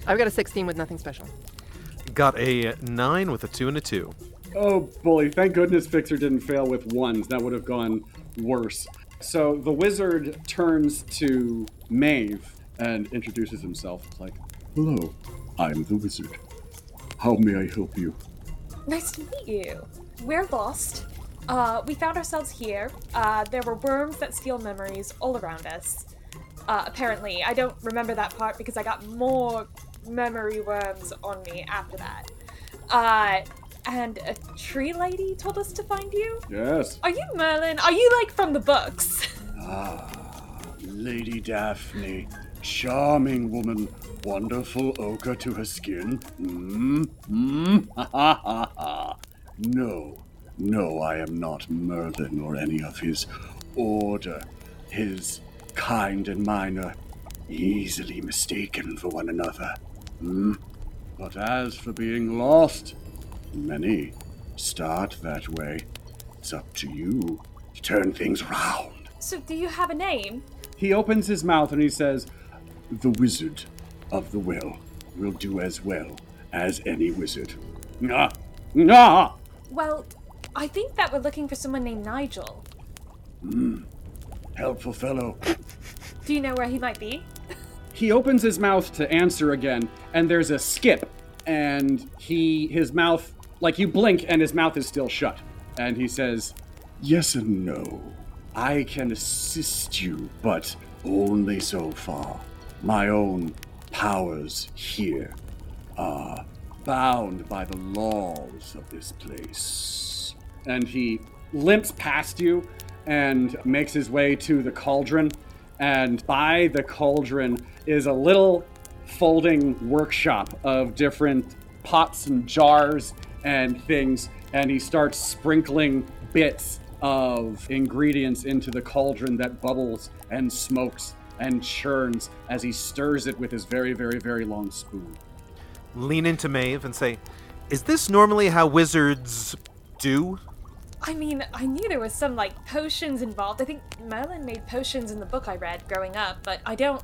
I've got a 16 with nothing special. Got a nine with a two and a two. Oh, bully. Thank goodness Fixer didn't fail with ones. That would have gone worse. So the wizard turns to Maeve and introduces himself like, Hello, I'm the wizard. How may I help you? Nice to meet you. We're lost. Uh, we found ourselves here. Uh, there were worms that steal memories all around us. Uh, apparently, I don't remember that part because I got more memory worms on me after that. And a tree lady told us to find you. Yes. Are you Merlin? Are you like from the books? Ah, Lady Daphne, charming woman, wonderful ochre to her skin. Hmm? Hmm? Ha ha ha ha. No, no, I am not Merlin or any of his order. His kind and mine are easily mistaken for one another. Hmm? But as for being lost, many start that way. It's up to you to turn things round. So, do you have a name? He opens his mouth and he says, The wizard of the well will do as well as any wizard. Nah, nah! Well, I think that we're looking for someone named Nigel. Hmm. Helpful fellow. Do you know where he might be? He opens his mouth to answer again, and there's a skip, and he his mouth like you blink and his mouth is still shut. And he says, Yes and no. I can assist you, but only so far. My own powers here are bound by the laws of this place. And he limps past you and makes his way to the cauldron. And by the cauldron is a little folding workshop of different pots and jars and things. And he starts sprinkling bits of ingredients into the cauldron that bubbles and smokes and churns as he stirs it with his very, very, very long spoon. Lean into Maeve and say, "Is this normally how wizards do?" I mean, I knew there was some like potions involved. I think Merlin made potions in the book I read growing up, but I don't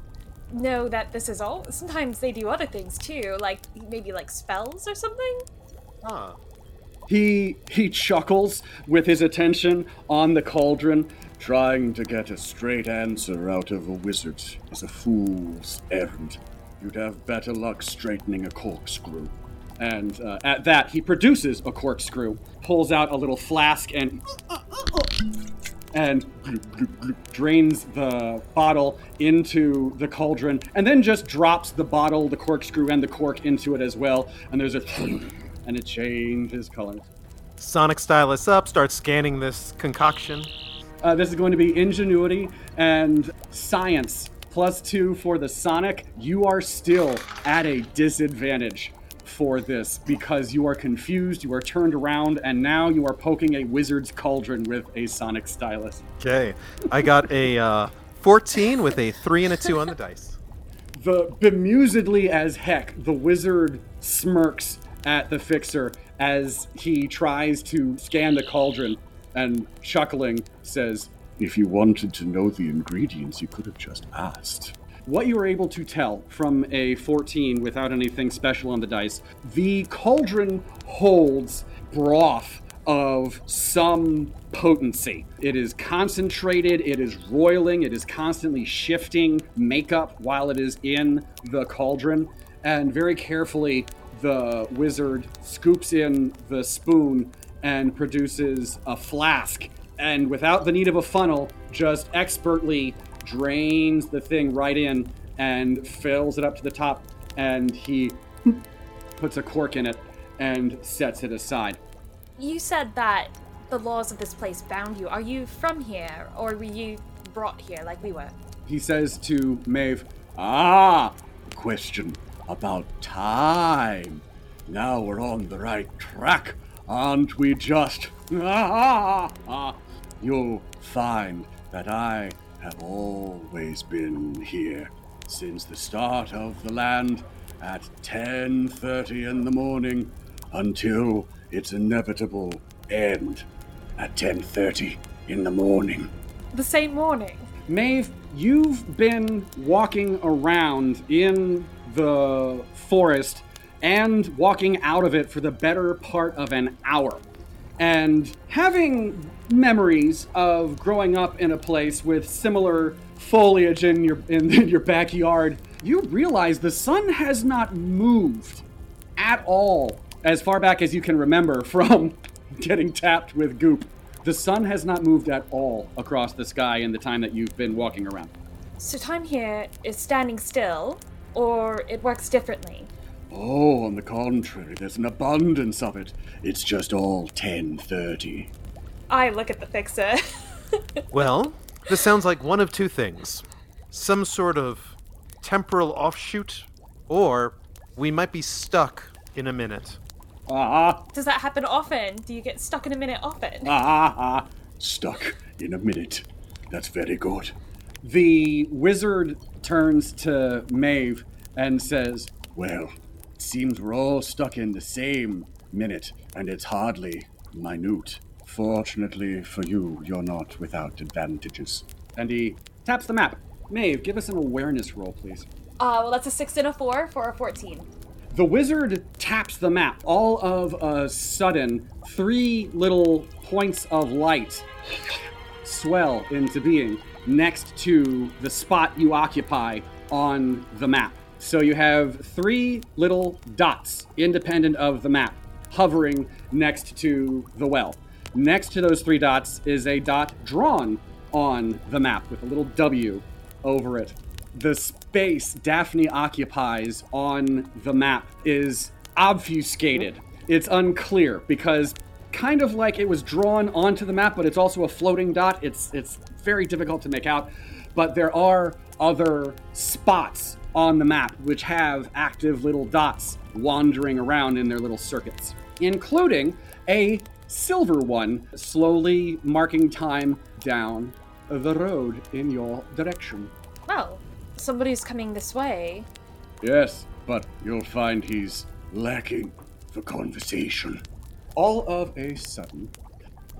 know that this is all. Sometimes they do other things too, like maybe like spells or something. He he chuckles with his attention on the cauldron. Trying to get a straight answer out of a wizard is a fool's errand. you'd have better luck straightening a corkscrew. And uh, at that, he produces a corkscrew, pulls out a little flask, and and drains the bottle into the cauldron, and then just drops the bottle, the corkscrew, and the cork into it as well. And there's a and it changes colors. Sonic stylus up, starts scanning this concoction. Uh, this is going to be ingenuity and science plus two for the Sonic. You are still at a disadvantage for this because you are confused, you are turned around, and now you are poking a wizard's cauldron with a Sonic stylus. Okay, I got a uh, 14 with a 3 and a 2 on the dice. The bemusedly as heck, the wizard smirks at the fixer as he tries to scan the cauldron and chuckling says, If you wanted to know the ingredients, you could have just asked. What you were able to tell from a 14 without anything special on the dice, the cauldron holds broth of some potency. It is concentrated, it is roiling, it is constantly shifting makeup while it is in the cauldron. And very carefully, the wizard scoops in the spoon and produces a flask. And without the need of a funnel, just expertly drains the thing right in and fills it up to the top. And he puts a cork in it and sets it aside. You said that the laws of this place bound you. Are you from here, or were you brought here like we were? He says to Maeve, Ah, question about time. Now we're on the right track, aren't we just? You'll find that I have always been here since the start of the land at 10:30 in the morning until its inevitable end at 10:30 in the morning. The same morning. Maeve, you've been walking around in the forest and walking out of it for the better part of an hour. And having memories of growing up in a place with similar foliage in your in, in your backyard, you realize the sun has not moved at all as far back as you can remember from getting tapped with goop. The sun has not moved at all across the sky in the time that you've been walking around. So time here is standing still, or it works differently. Oh, on the contrary, there's an abundance of it. It's just all 1030. I look at the fixer. Well, this sounds like one of two things some sort of temporal offshoot, or we might be stuck in a minute. Ah, Does that happen often? Do you get stuck in a minute often? ah, ah. Stuck in a minute. That's very good. The wizard turns to Maeve and says, Well, it seems we're all stuck in the same minute, and it's hardly minute. Fortunately for you, you're not without advantages. And he taps the map. Maeve, give us an awareness roll, please. Uh, well, that's a 6 and a 4 for a 14. The wizard taps the map. All of a sudden, three little points of light swell into being next to the spot you occupy on the map. So you have three little dots independent of the map hovering next to the well. Next to those three dots is a dot drawn on the map with a little W over it. The space Daphne occupies on the map is obfuscated. It's unclear because kind of like it was drawn onto the map, but it's also a floating dot. It's it's very difficult to make out. But there are other spots on the map which have active little dots wandering around in their little circuits, including a silver one slowly marking time down the road in your direction. Well, somebody's coming this way. Yes, but you'll find he's lacking for conversation. All of a sudden,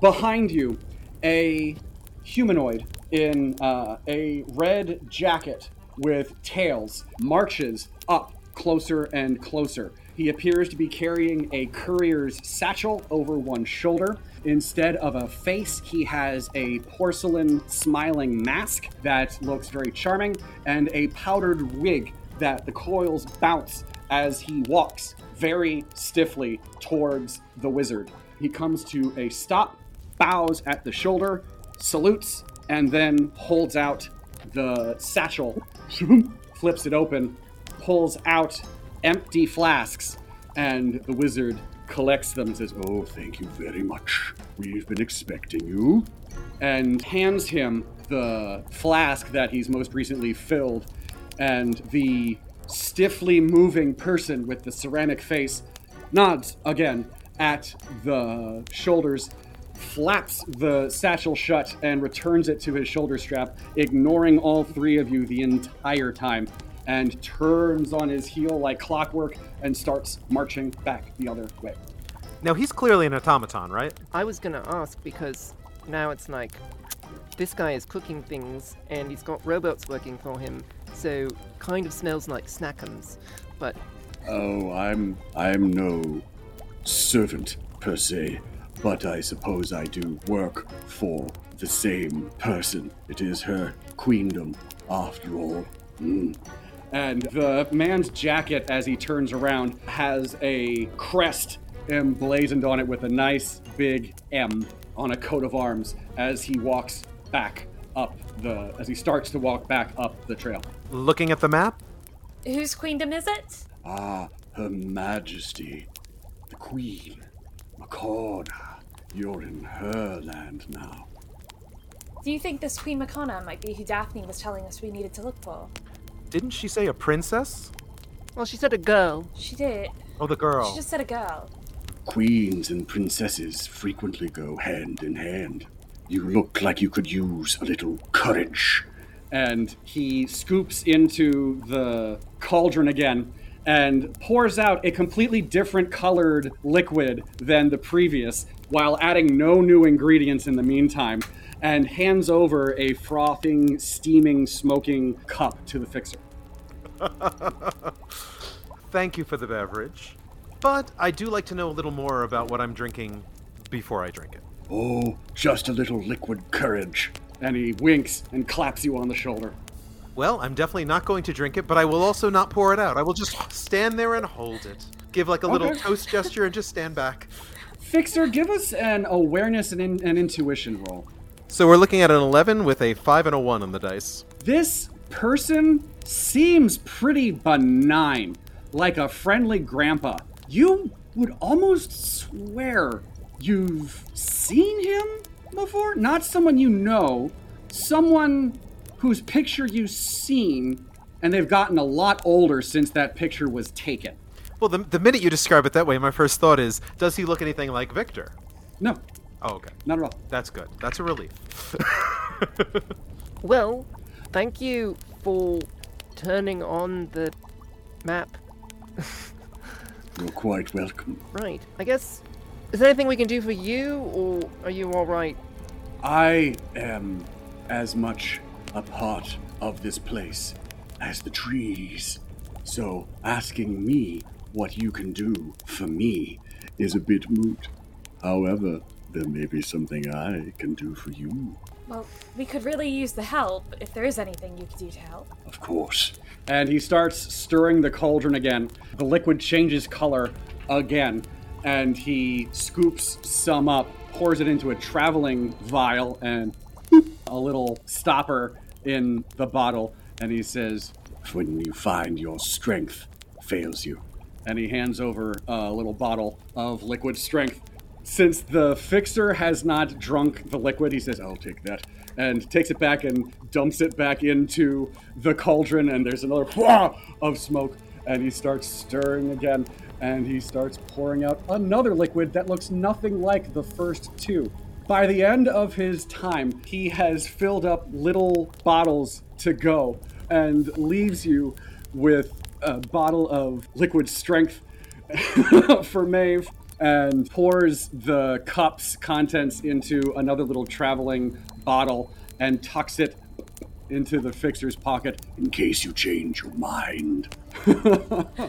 behind you, a humanoid in uh, a red jacket with tails marches up closer and closer. He appears to be carrying a courier's satchel over one shoulder. Instead of a face, he has a porcelain smiling mask that looks very charming and a powdered wig that the coils bounce as he walks very stiffly towards the wizard. He comes to a stop, bows at the shoulder, salutes, and then holds out the satchel, flips it open, pulls out empty flasks, and the wizard collects them and says, Oh, thank you very much. We've been expecting you. And hands him the flask that he's most recently filled. And the stiffly moving person with the ceramic face nods again at the shoulders, flaps the satchel shut, and returns it to his shoulder strap, ignoring all three of you the entire time, and turns on his heel like clockwork and starts marching back the other way. Now he's clearly an automaton, right? I was gonna ask because now it's like this guy is cooking things and he's got robots working for him, so kind of smells like snackums. But Oh, I'm I'm no servant per se, but I suppose I do work for the same person. It is her queendom, after all. Mm. And the man's jacket, as he turns around, has a crest emblazoned on it with a nice big M on a coat of arms as he walks back up the as he starts to walk back up the trail. Looking at the map, Whose queendom is it? Ah, Her Majesty, the Queen, Macorda. You're in her land now. Do you think this Queen Makana might be who Daphne was telling us we needed to look for? didn't she say a princess? well, she said a girl. She did. Oh, the girl. She just said a girl. Queens and princesses frequently go hand in hand. You look like you could use a little courage. And he scoops into the cauldron again and pours out a completely different colored liquid than the previous, while adding no new ingredients in the meantime, and hands over a frothing, steaming, smoking cup to the fixer. Thank you for the beverage. But I do like to know a little more about what I'm drinking before I drink it. Oh, just a little liquid courage. And he winks and claps you on the shoulder. Well, I'm definitely not going to drink it, but I will also not pour it out. I will just stand there and hold it. Give like a little Okay. toast gesture and just stand back. Fixer, give us an awareness and in, an intuition roll. So we're looking at an 11 with a 5 and a 1 on the dice. This person seems pretty benign, like a friendly grandpa. You would almost swear you've seen him before? Not someone you know, someone whose picture you've seen, and they've gotten a lot older since that picture was taken. Well, the, the minute you describe it that way, my first thought is, does he look anything like Victor? No, Oh, okay. not at all. That's good. That's a relief. Well, thank you for turning on the map. You're quite welcome. Right. I guess. Is there anything we can do for you, or are you all right? I am as much a part of this place as the trees. So asking me what you can do for me is a bit moot. However, there may be something I can do for you, Well, we could really use the help if there is anything you could do to help. of course. And he starts stirring the cauldron again. The liquid changes color again, and he scoops some up, pours it into a traveling vial, and a little stopper in the bottle, and he says, When you find your strength fails you. And he hands over a little bottle of liquid strength. Since the fixer has not drunk the liquid, he says, I'll take that. And takes it back and dumps it back into the cauldron, and there's another of smoke. And he starts stirring again, and he starts pouring out another liquid that looks nothing like the first two. By the end of his time, he has filled up little bottles to go and leaves you with a bottle of liquid strength for Maeve and pours the cup's contents into another little traveling bottle and tucks it into the fixer's pocket in case you change your mind.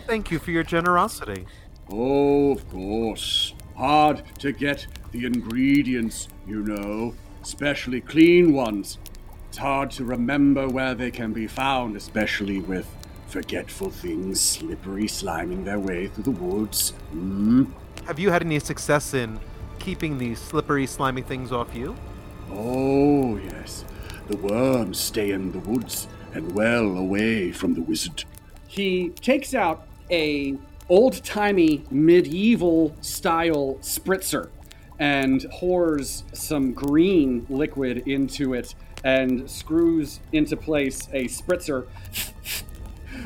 Thank you for your generosity. Oh, of course. Hard to get the ingredients, you know, especially clean ones. It's hard to remember where they can be found, especially with Forgetful things, slippery, sliming their way through the woods. Hmm? Have you had any success in keeping these slippery, slimy things off you? Oh, yes. The worms stay in the woods and well away from the wizard. He takes out a old-timey medieval style spritzer and pours some green liquid into it and screws into place a spritzer.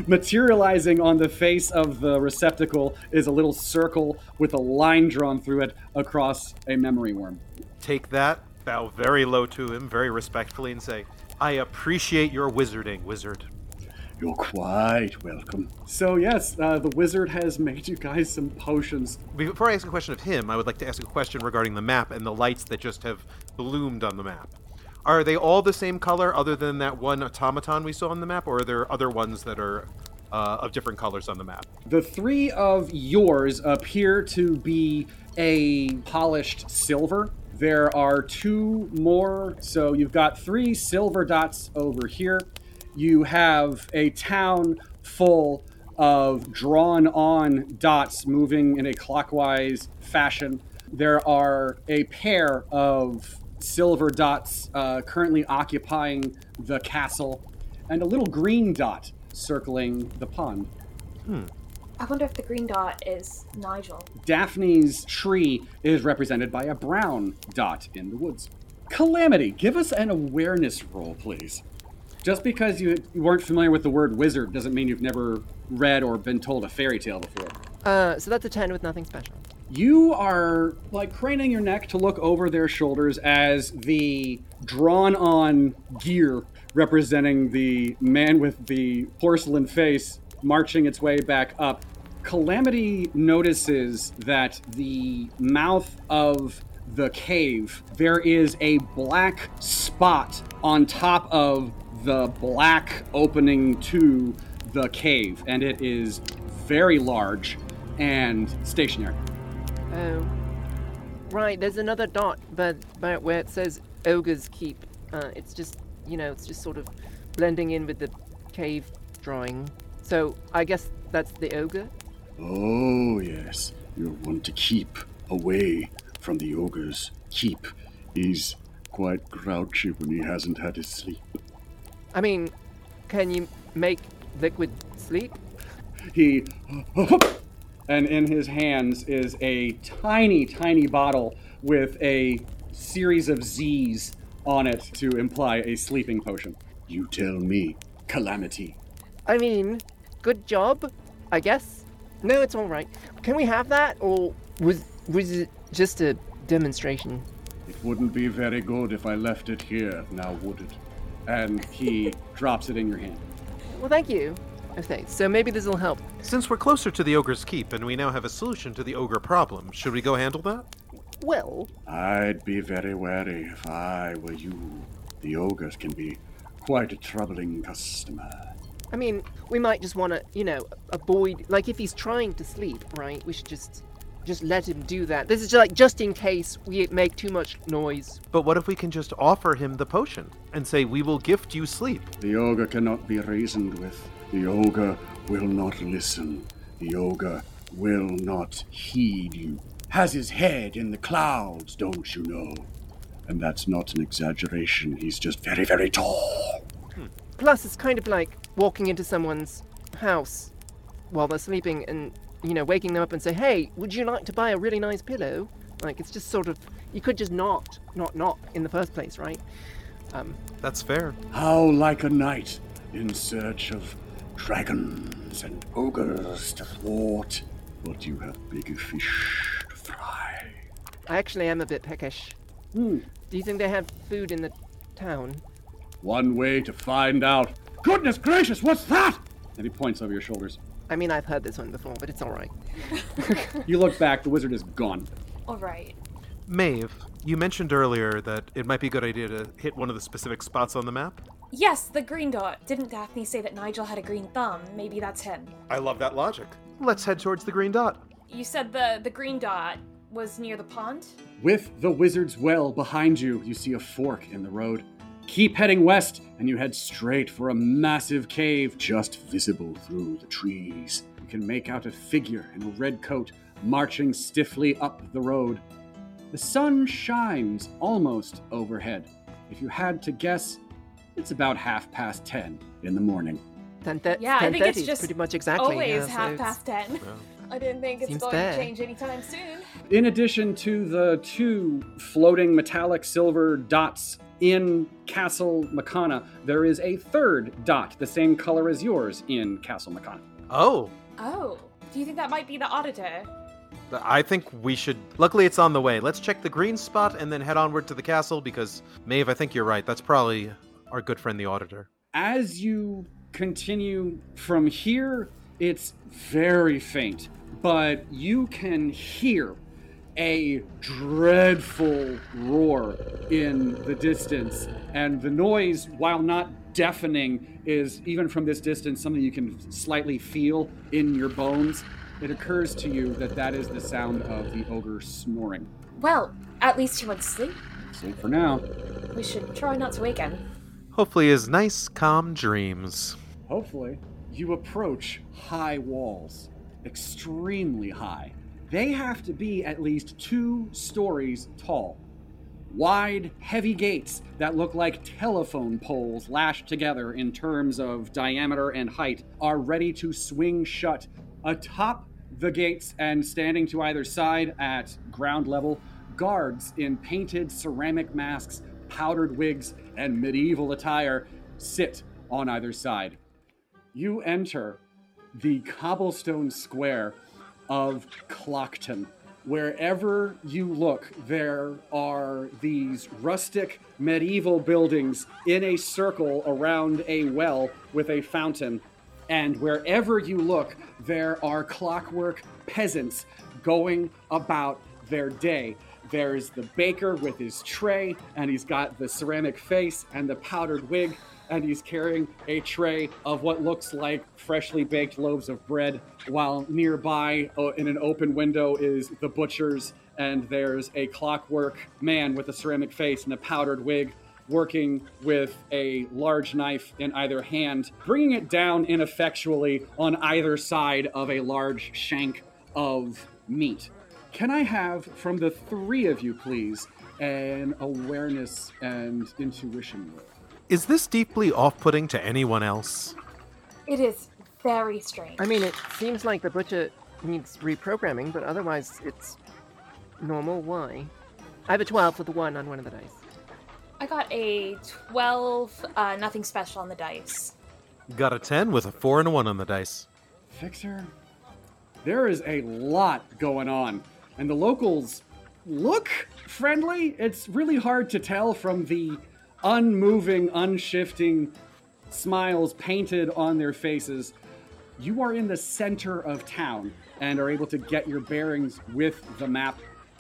Materializing on the face of the receptacle is a little circle with a line drawn through it across a memory worm. Take that, bow very low to him, very respectfully, and say, I appreciate your wizarding, wizard. You're quite welcome. So, yes, uh, the wizard has made you guys some potions. Before I ask a question of him, I would like to ask a question regarding the map and the lights that just have bloomed on the map. Are they all the same color other than that one automaton we saw on the map, or are there other ones that are uh, of different colors on the map? The three of yours appear to be a polished silver. There are two more, so you've got three silver dots over here. You have a town full of drawn on dots moving in a clockwise fashion. There are a pair of silver dots uh, currently occupying the castle, and a little green dot circling the pond. I wonder if the green dot is Nigel. Daphne's tree is represented by a brown dot in the woods. Calamity, give us an awareness roll, please. Just because you, you weren't familiar with the word wizard doesn't mean you've never read or been told a fairy tale before. Uh, so that's a 10 with nothing special. You are like craning your neck to look over their shoulders as the drawn on gear representing the man with the porcelain face marching its way back up. Calamity notices that the mouth of the cave, there is a black spot on top of the black opening to the cave, and it is very large and stationary. Oh. Right, there's another dot, but, but where it says Ogre's Keep. Uh, it's just, you know, it's just sort of blending in with the cave drawing. So I guess that's the ogre? Oh, yes. You'll want to keep away from the ogre's keep. He's quite grouchy when he hasn't had his sleep. I mean, can you make liquid sleep? He. And in his hands is a tiny, tiny bottle with a series of Z's on it to imply a sleeping potion. You tell me, Calamity. I mean, good job, I guess. No, it's all right. Can we have that, or was was it just a demonstration? It wouldn't be very good if I left it here, now would it? And he drops it in your hand. Well, thank you. Okay, so maybe this will help. Since we're closer to the ogre's keep and we now have a solution to the ogre problem, should we go handle that? Well, I'd be very wary if I were you. The ogres can be quite a troubling customer. I mean, we might just want to, you know, avoid. Like, if he's trying to sleep, right? We should just, just let him do that. This is just like just in case we make too much noise. But what if we can just offer him the potion and say, We will gift you sleep? The ogre cannot be reasoned with. The ogre will not listen. The ogre will not heed you. Has his head in the clouds, don't you know? And that's not an exaggeration. He's just very, very tall. Hmm. Plus, it's kind of like walking into someone's house while they're sleeping and, you know, waking them up and say, "Hey, would you like to buy a really nice pillow?" Like, it's just sort of you could just not, not knock in the first place, right? Um, That's fair. How like a knight in search of dragons and ogres to thwart. But you have bigger fish to fry. I actually am a bit peckish. Hmm. Do you think they have food in the town? One way to find out. Goodness gracious, what's that? And he points over your shoulders. I mean, I've heard this one before, but it's all right. You look back, the wizard is gone. All right. Maeve, you mentioned earlier that it might be a good idea to hit one of the specific spots on the map. Yes, the green dot. Didn't Daphne say that Nigel had a green thumb? Maybe that's him. I love that logic. Let's head towards the green dot. You said the the green dot was near the pond? With the wizard's well behind you, you see a fork in the road. Keep heading west, and you head straight for a massive cave just visible through the trees. You can make out a figure in a red coat marching stiffly up the road. The sun shines almost overhead. If you had to guess, it's about half past ten in the morning. Ten th- Yeah, I think it's just pretty much exactly. Always yeah, half it's- past ten. Well, I didn't think it's Seems going fair. to change anytime soon. In addition to the two floating metallic silver dots in Castle Makana, there is a third dot, the same color as yours, in Castle Makana. Oh, Oh, do you think that might be the auditor? I think we should. Luckily, it's on the way. Let's check the green spot and then head onward to the castle because, Maeve, I think you're right. That's probably our good friend, the auditor. As you continue from here, it's very faint, but you can hear a dreadful roar in the distance. And the noise, while not deafening, is even from this distance something you can slightly feel in your bones. It occurs to you that that is the sound of the ogre snoring. Well, at least he went to sleep. Sleep for now. We should try not to wake him. Hopefully, his nice, calm dreams. Hopefully, you approach high walls, extremely high. They have to be at least two stories tall. Wide, heavy gates that look like telephone poles lashed together in terms of diameter and height are ready to swing shut. Atop the gates and standing to either side at ground level, guards in painted ceramic masks, powdered wigs, and medieval attire sit on either side. You enter the cobblestone square of Clockton. Wherever you look, there are these rustic medieval buildings in a circle around a well with a fountain. And wherever you look, there are clockwork peasants going about their day. There's the baker with his tray, and he's got the ceramic face and the powdered wig, and he's carrying a tray of what looks like freshly baked loaves of bread, while nearby uh, in an open window is the butcher's, and there's a clockwork man with a ceramic face and a powdered wig working with a large knife in either hand, bringing it down ineffectually on either side of a large shank of meat. Can I have from the three of you, please, an awareness and intuition roll? Is this deeply off putting to anyone else? It is very strange. I mean, it seems like the butcher needs reprogramming, but otherwise it's normal. Why? I have a 12 with a 1 on one of the dice. I got a 12, uh, nothing special on the dice. Got a 10 with a 4 and a 1 on the dice. Fixer, there is a lot going on, and the locals look friendly. It's really hard to tell from the unmoving, unshifting smiles painted on their faces. You are in the center of town and are able to get your bearings with the map,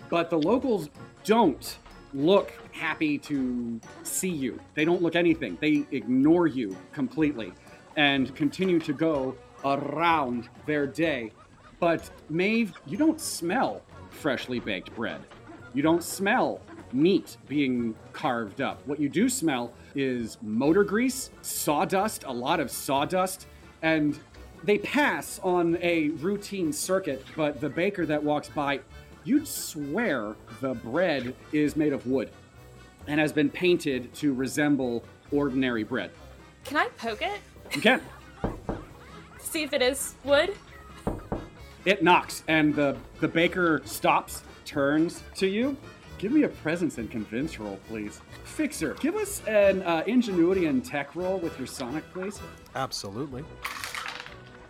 but the locals don't look happy to see you. They don't look anything. They ignore you completely and continue to go around their day. But Maeve, you don't smell freshly baked bread. You don't smell meat being carved up. What you do smell is motor grease, sawdust, a lot of sawdust, and they pass on a routine circuit, but the baker that walks by, you'd swear the bread is made of wood and has been painted to resemble ordinary bread. Can I poke it? You can. See if it is wood? It knocks, and the, the baker stops, turns to you. Give me a presence and convince roll, please. Fixer, give us an uh, ingenuity and tech roll with your Sonic, please. Absolutely.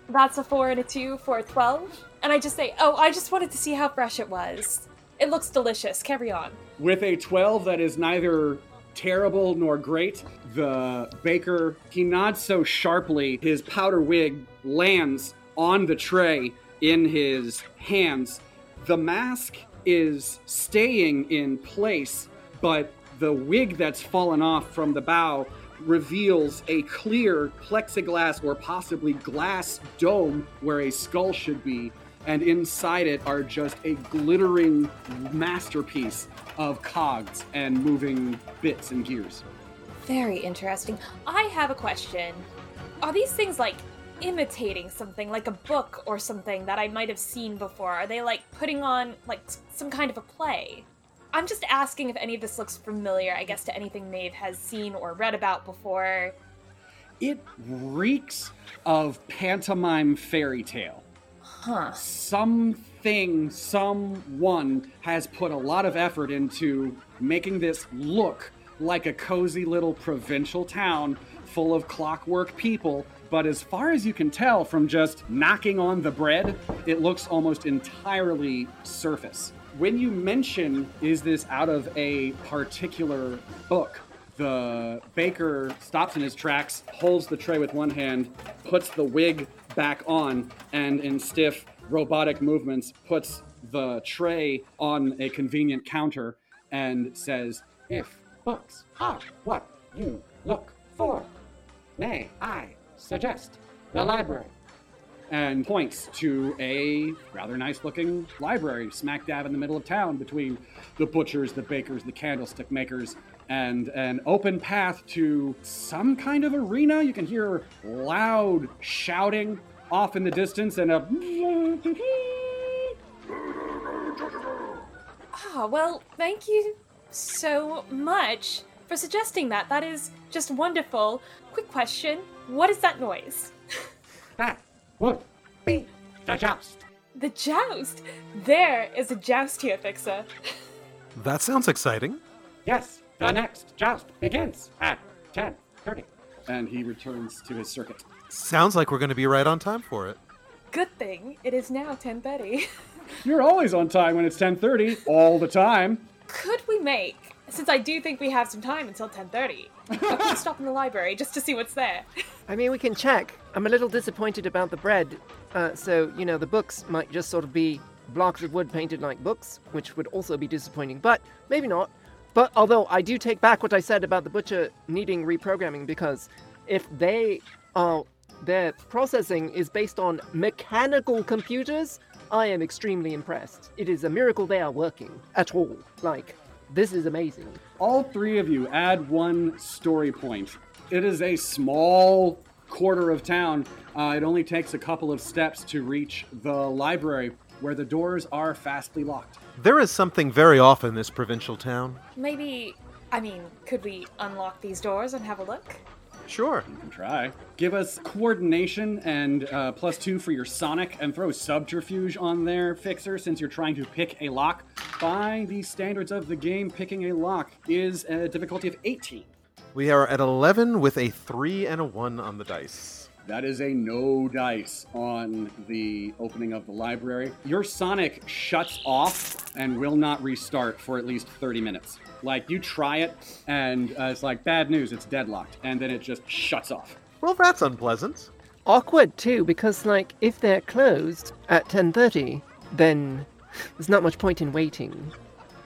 That's a 4 and a 2 for a 12. And I just say, oh, I just wanted to see how fresh it was. It looks delicious. Carry on. With a 12 that is neither terrible nor great, the baker, he nods so sharply, his powder wig lands on the tray in his hands. The mask is staying in place, but the wig that's fallen off from the bow reveals a clear plexiglass or possibly glass dome where a skull should be, and inside it are just a glittering masterpiece of cogs and moving bits and gears. Very interesting. I have a question. Are these things like imitating something, like a book or something that I might have seen before? Are they like putting on like some kind of a play? I'm just asking if any of this looks familiar, I guess, to anything Maeve has seen or read about before. It reeks of pantomime fairy tale. Huh. Something, someone has put a lot of effort into making this look like a cozy little provincial town full of clockwork people. But as far as you can tell from just knocking on the bread, it looks almost entirely surface. When you mention, is this out of a particular book? The baker stops in his tracks, holds the tray with one hand, puts the wig back on, and in stiff robotic movements puts the tray on a convenient counter and says, If books are what you look for, may I suggest the library? and points to a rather nice looking library smack dab in the middle of town between the butchers, the bakers, the candlestick makers, and an open path to some kind of arena. You can hear loud shouting off in the distance and a. Ah, well, thank you so much for suggesting that. That is just wonderful. Quick question What is that noise? That would be the joust. The joust! There is a joust here, Fixer. That sounds exciting. Yes, the next joust begins at 10.30. And he returns to his circuit. Sounds like we're going to be right on time for it. Good thing it is now 10:30. You're always on time when it's 10:30, all the time. Could we make, since I do think we have some time until 10:30, a quick stop in the library just to see what's there? I mean, we can check. I'm a little disappointed about the bread. Uh, so, you know, the books might just sort of be blocks of wood painted like books, which would also be disappointing, but maybe not. But although I do take back what I said about the butcher needing reprogramming, because if they are. Their processing is based on mechanical computers. I am extremely impressed. It is a miracle they are working at all. Like, this is amazing. All three of you add one story point. It is a small quarter of town. Uh, it only takes a couple of steps to reach the library, where the doors are fastly locked. There is something very off in this provincial town. Maybe, I mean, could we unlock these doors and have a look? Sure. You can try. Give us coordination and uh, plus two for your sonic, and throw subterfuge on there, Fixer, since you're trying to pick a lock. By the standards of the game, picking a lock is a difficulty of 18. We are at 11 with a 3 and a 1 on the dice. That is a no dice on the opening of the library. Your Sonic shuts off and will not restart for at least 30 minutes. Like, you try it, and uh, it's like, bad news, it's deadlocked. And then it just shuts off. Well, that's unpleasant. awkward too because like if they're closed at 10:30 then there's not much point in waiting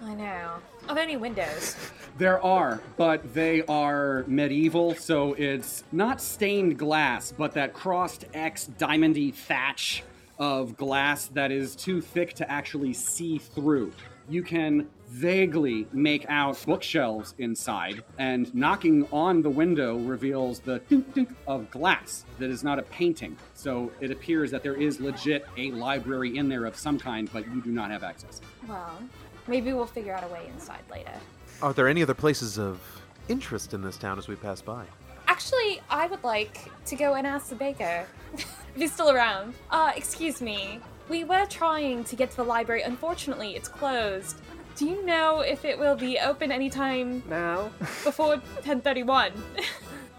I know. Are there any windows? There are, but they are medieval, so it's not stained glass, but that crossed X diamondy thatch of glass that is too thick to actually see through. You can vaguely make out bookshelves inside, and knocking on the window reveals the dunk dunk of glass that is not a painting. So it appears that there is legit a library in there of some kind, but you do not have access. Well, maybe we'll figure out a way inside later. Are there any other places of interest in this town as we pass by? Actually, I would like to go and ask the baker if he's still around. Uh, excuse me. We were trying to get to the library. Unfortunately, it's closed. Do you know if it will be open anytime now before 10:31?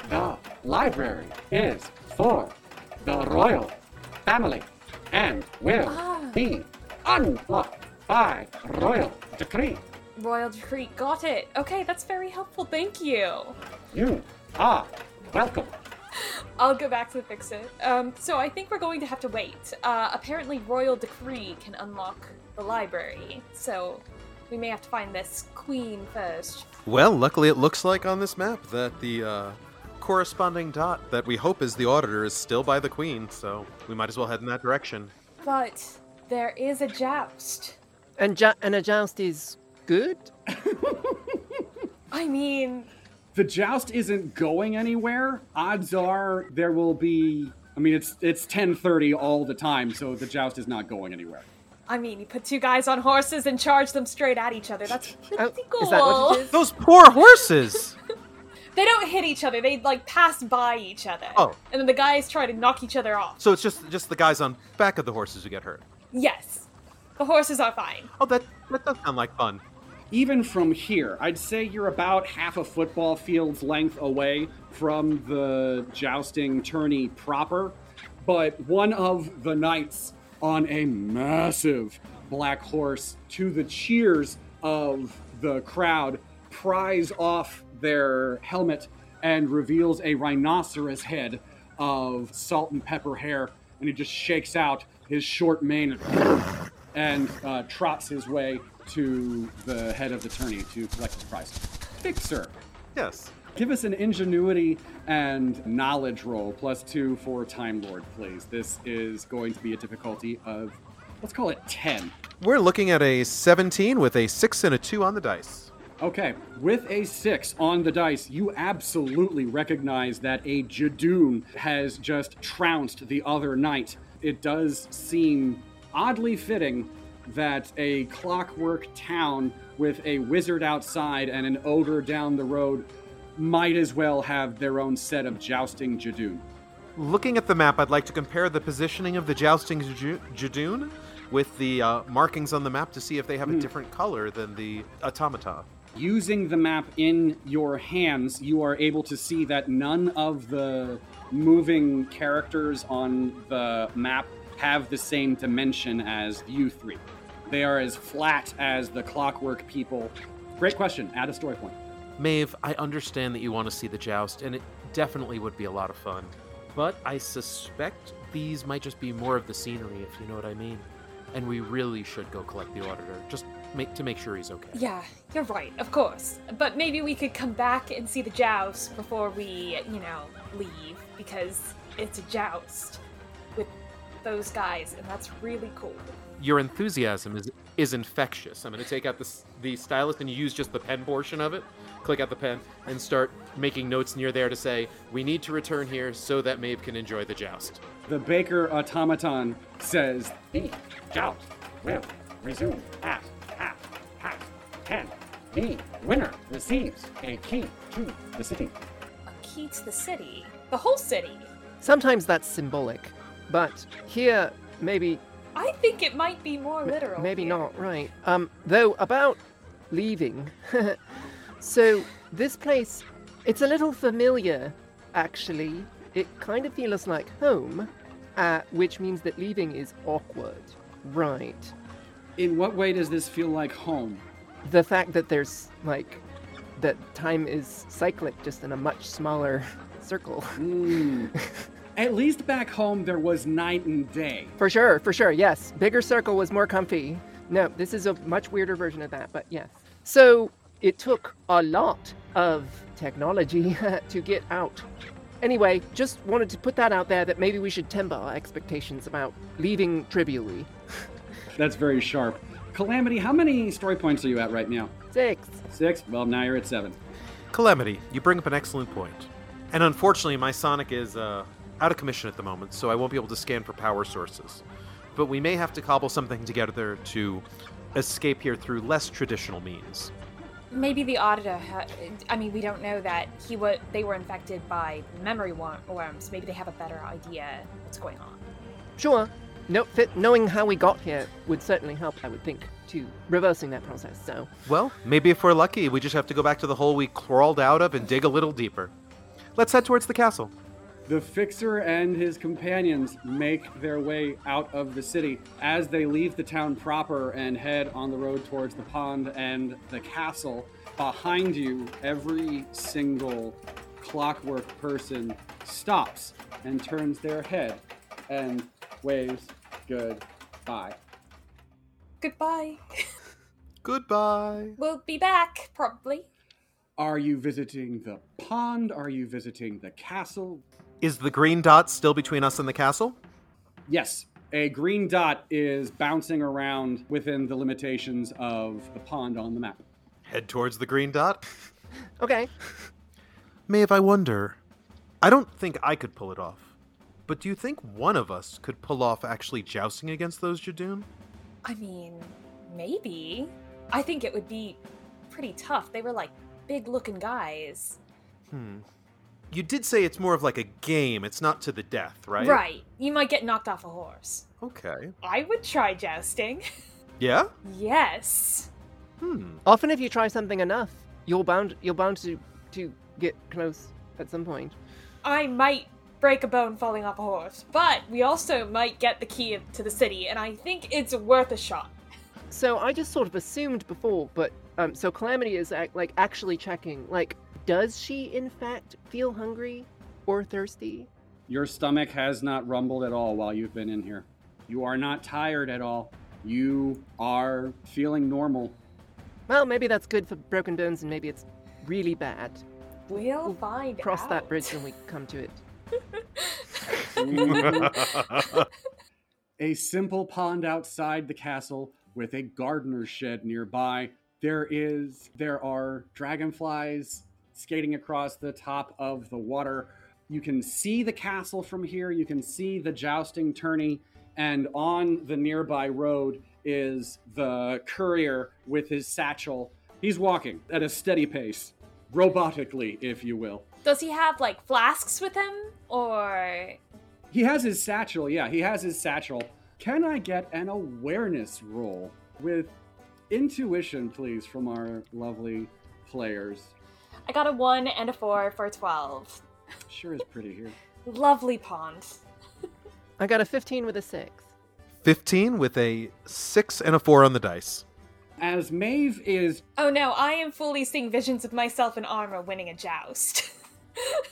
The library is for the royal family and will Ah. be unlocked by royal decree. Royal decree. Got it. Okay, that's very helpful. Thank you. You are welcome. I'll go back to the fix it. Um, so I think we're going to have to wait. Uh, apparently, royal decree can unlock the library, so we may have to find this queen first. Well, luckily it looks like on this map that the uh, corresponding dot that we hope is the auditor is still by the queen, so we might as well head in that direction. But there is a joust. And, ja- and a joust is good I mean, the joust isn't going anywhere. Odds are there will be. I mean, it's it's 10:30 all the time, so the joust is not going anywhere. I mean, you put two guys on horses and charge them straight at each other. That's Oh, pretty cool. is that what it is? Those poor horses! They don't hit each other. They like pass by each other. Oh. And then the guys try to knock each other off. so it's just just the guys on back of the horses who get hurt. Yes. The horses are fine. Oh, that that does sound like fun. Even from here, I'd say you're about half a football field's length away from the jousting tourney proper. But one of the knights on a massive black horse, to the cheers of the crowd, pries off their helmet and reveals a rhinoceros head of salt and pepper hair. And he just shakes out his short mane and uh, trots his way to the head of the tourney to collect his prize. Fixer, Yes. give us an ingenuity and knowledge roll plus two for Time Lord, please. This is going to be a difficulty of, let's call it 10. We're looking at a 17 with a 6 and a 2 on the dice. Okay, with a six on the dice, you absolutely recognize that a Judoon has just trounced the other knight. It does seem oddly fitting that a clockwork town with a wizard outside and an ogre down the road might as well have their own set of jousting Judoon. Looking at the map, I'd like to compare the positioning of the jousting Judoon with the uh, markings on the map to see if they have a different color than the automata. Using the map in your hands, you are able to see that none of the moving characters on the map have the same dimension as you three. They are as flat as the clockwork people. Great question. Add a story point. Maeve, I understand that you want to see the joust, and it definitely would be a lot of fun. But I suspect these might just be more of the scenery, if you know what I mean. And we really should go collect the auditor, just make, to make sure he's okay. Yeah, you're right, of course. But maybe we could come back and see the joust before we, you know, leave, because it's a joust with those guys, and that's really cool. Your enthusiasm is is infectious. I'm going to take out the, the stylus and use just the pen portion of it, click out the pen, and start making notes near there to say, we need to return here so that Maeve can enjoy the joust. The Baker automaton says, The joust will resume at half past ten. The winner receives a key to the city. A key to the city. The whole city. Sometimes that's symbolic, but here maybe I think it might be more literal. maybe here. not right. Um, though about leaving, so this place, it's a little familiar, actually. It kind of feels like home, uh, which means that leaving is awkward. Right. In what way does this feel like home? The fact that there's like that time is cyclic, just in a much smaller circle. Hmm. At least back home, there was night and day. For sure, for sure, yes. Bigger circle was more comfy. No, this is a much weirder version of that, but yes. So it took a lot of technology to get out. Anyway, just wanted to put that out there that maybe we should temper our expectations about leaving trivially. That's very sharp. Calamity, how many story points are you at right now? Six. Six? Well, now you're at seven. Calamity, you bring up an excellent point. And unfortunately, my Sonic is uh, out of commission at the moment, so I won't be able to scan for power sources. But we may have to cobble something together to escape here through less traditional means. Maybe the auditor. Ha- I mean, we don't know that he wa- They were infected by memory wor- worms. Maybe they have a better idea what's going on. Sure. No, fit, knowing how we got here would certainly help, I would think, to reversing that process. So, Well, maybe if we're lucky, we just have to go back to the hole we crawled out of and dig a little deeper. Let's head towards the castle. The fixer and his companions make their way out of the city. As they leave the town proper and head on the road towards the pond and the castle, behind you, every single clockwork person stops and turns their head and waves goodbye. Goodbye. Goodbye. we'll be back, probably. Are you visiting the pond? Are you visiting the castle? Is the green dot still between us and the castle? Yes, a green dot is bouncing around within the limitations of the pond on the map. Head towards the green dot. okay. Maeve, I wonder. I don't think I could pull it off. But do you think one of us could pull off actually jousting against those Judoon? I mean, maybe. I think it would be pretty tough. They were like big looking guys. Hmm. You did say it's more of like a game, it's not to the death, right? Right. You might get knocked off a horse. Okay. I would try jousting. Yeah? yes. Hmm. Often, if you try something enough, you're bound you're bound to to get close at some point. I might break a bone falling off a horse, but we also might get the key to the city, and I think it's worth a shot. So I just sort of assumed before, but um, so Calamity is ac- like actually checking. Like, does she in fact feel hungry or thirsty? Your stomach has not rumbled at all while you've been in here. You are not tired at all. You are feeling normal. Well, maybe that's good for broken bones, and maybe it's really bad. We'll find Cross out. that bridge when we come to it. a simple pond outside the castle with a gardener's shed nearby. There is there are dragonflies skating across the top of the water. You can see the castle from here. You can see the jousting tourney and on the nearby road is the courier with his satchel. He's walking at a steady pace, robotically, if you will. Does he have like flasks with him, or He has his satchel. Yeah, he has his satchel. Can I get an awareness roll with intuition, please, from our lovely players? I got a one and a four for twelve. Sure is pretty here. Lovely pond. I got a 15 with a six. 15 with a 6 and a 4 on the dice. As Maeve is Oh no, I am fully seeing visions of myself in armor winning a joust.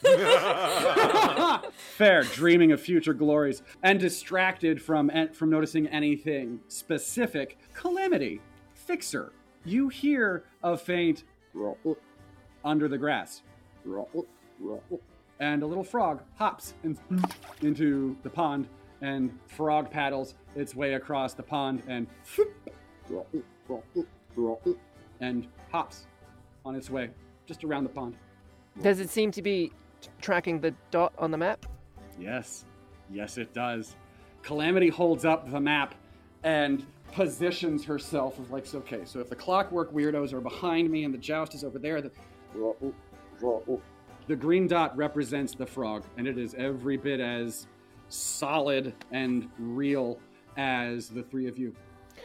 fair, dreaming of future glories, and distracted from from noticing anything specific, calamity, fixer. You hear a faint under the grass, and a little frog hops in, into the pond, and frog paddles its way across the pond and and hops on its way just around the pond. Does it seem to be t- tracking the dot on the map? Yes, yes, it does. Calamity holds up the map and positions herself as like, so okay, so if the clockwork weirdos are behind me and the joust is over there, the, the green dot represents the frog, and it is every bit as solid and real as the three of you.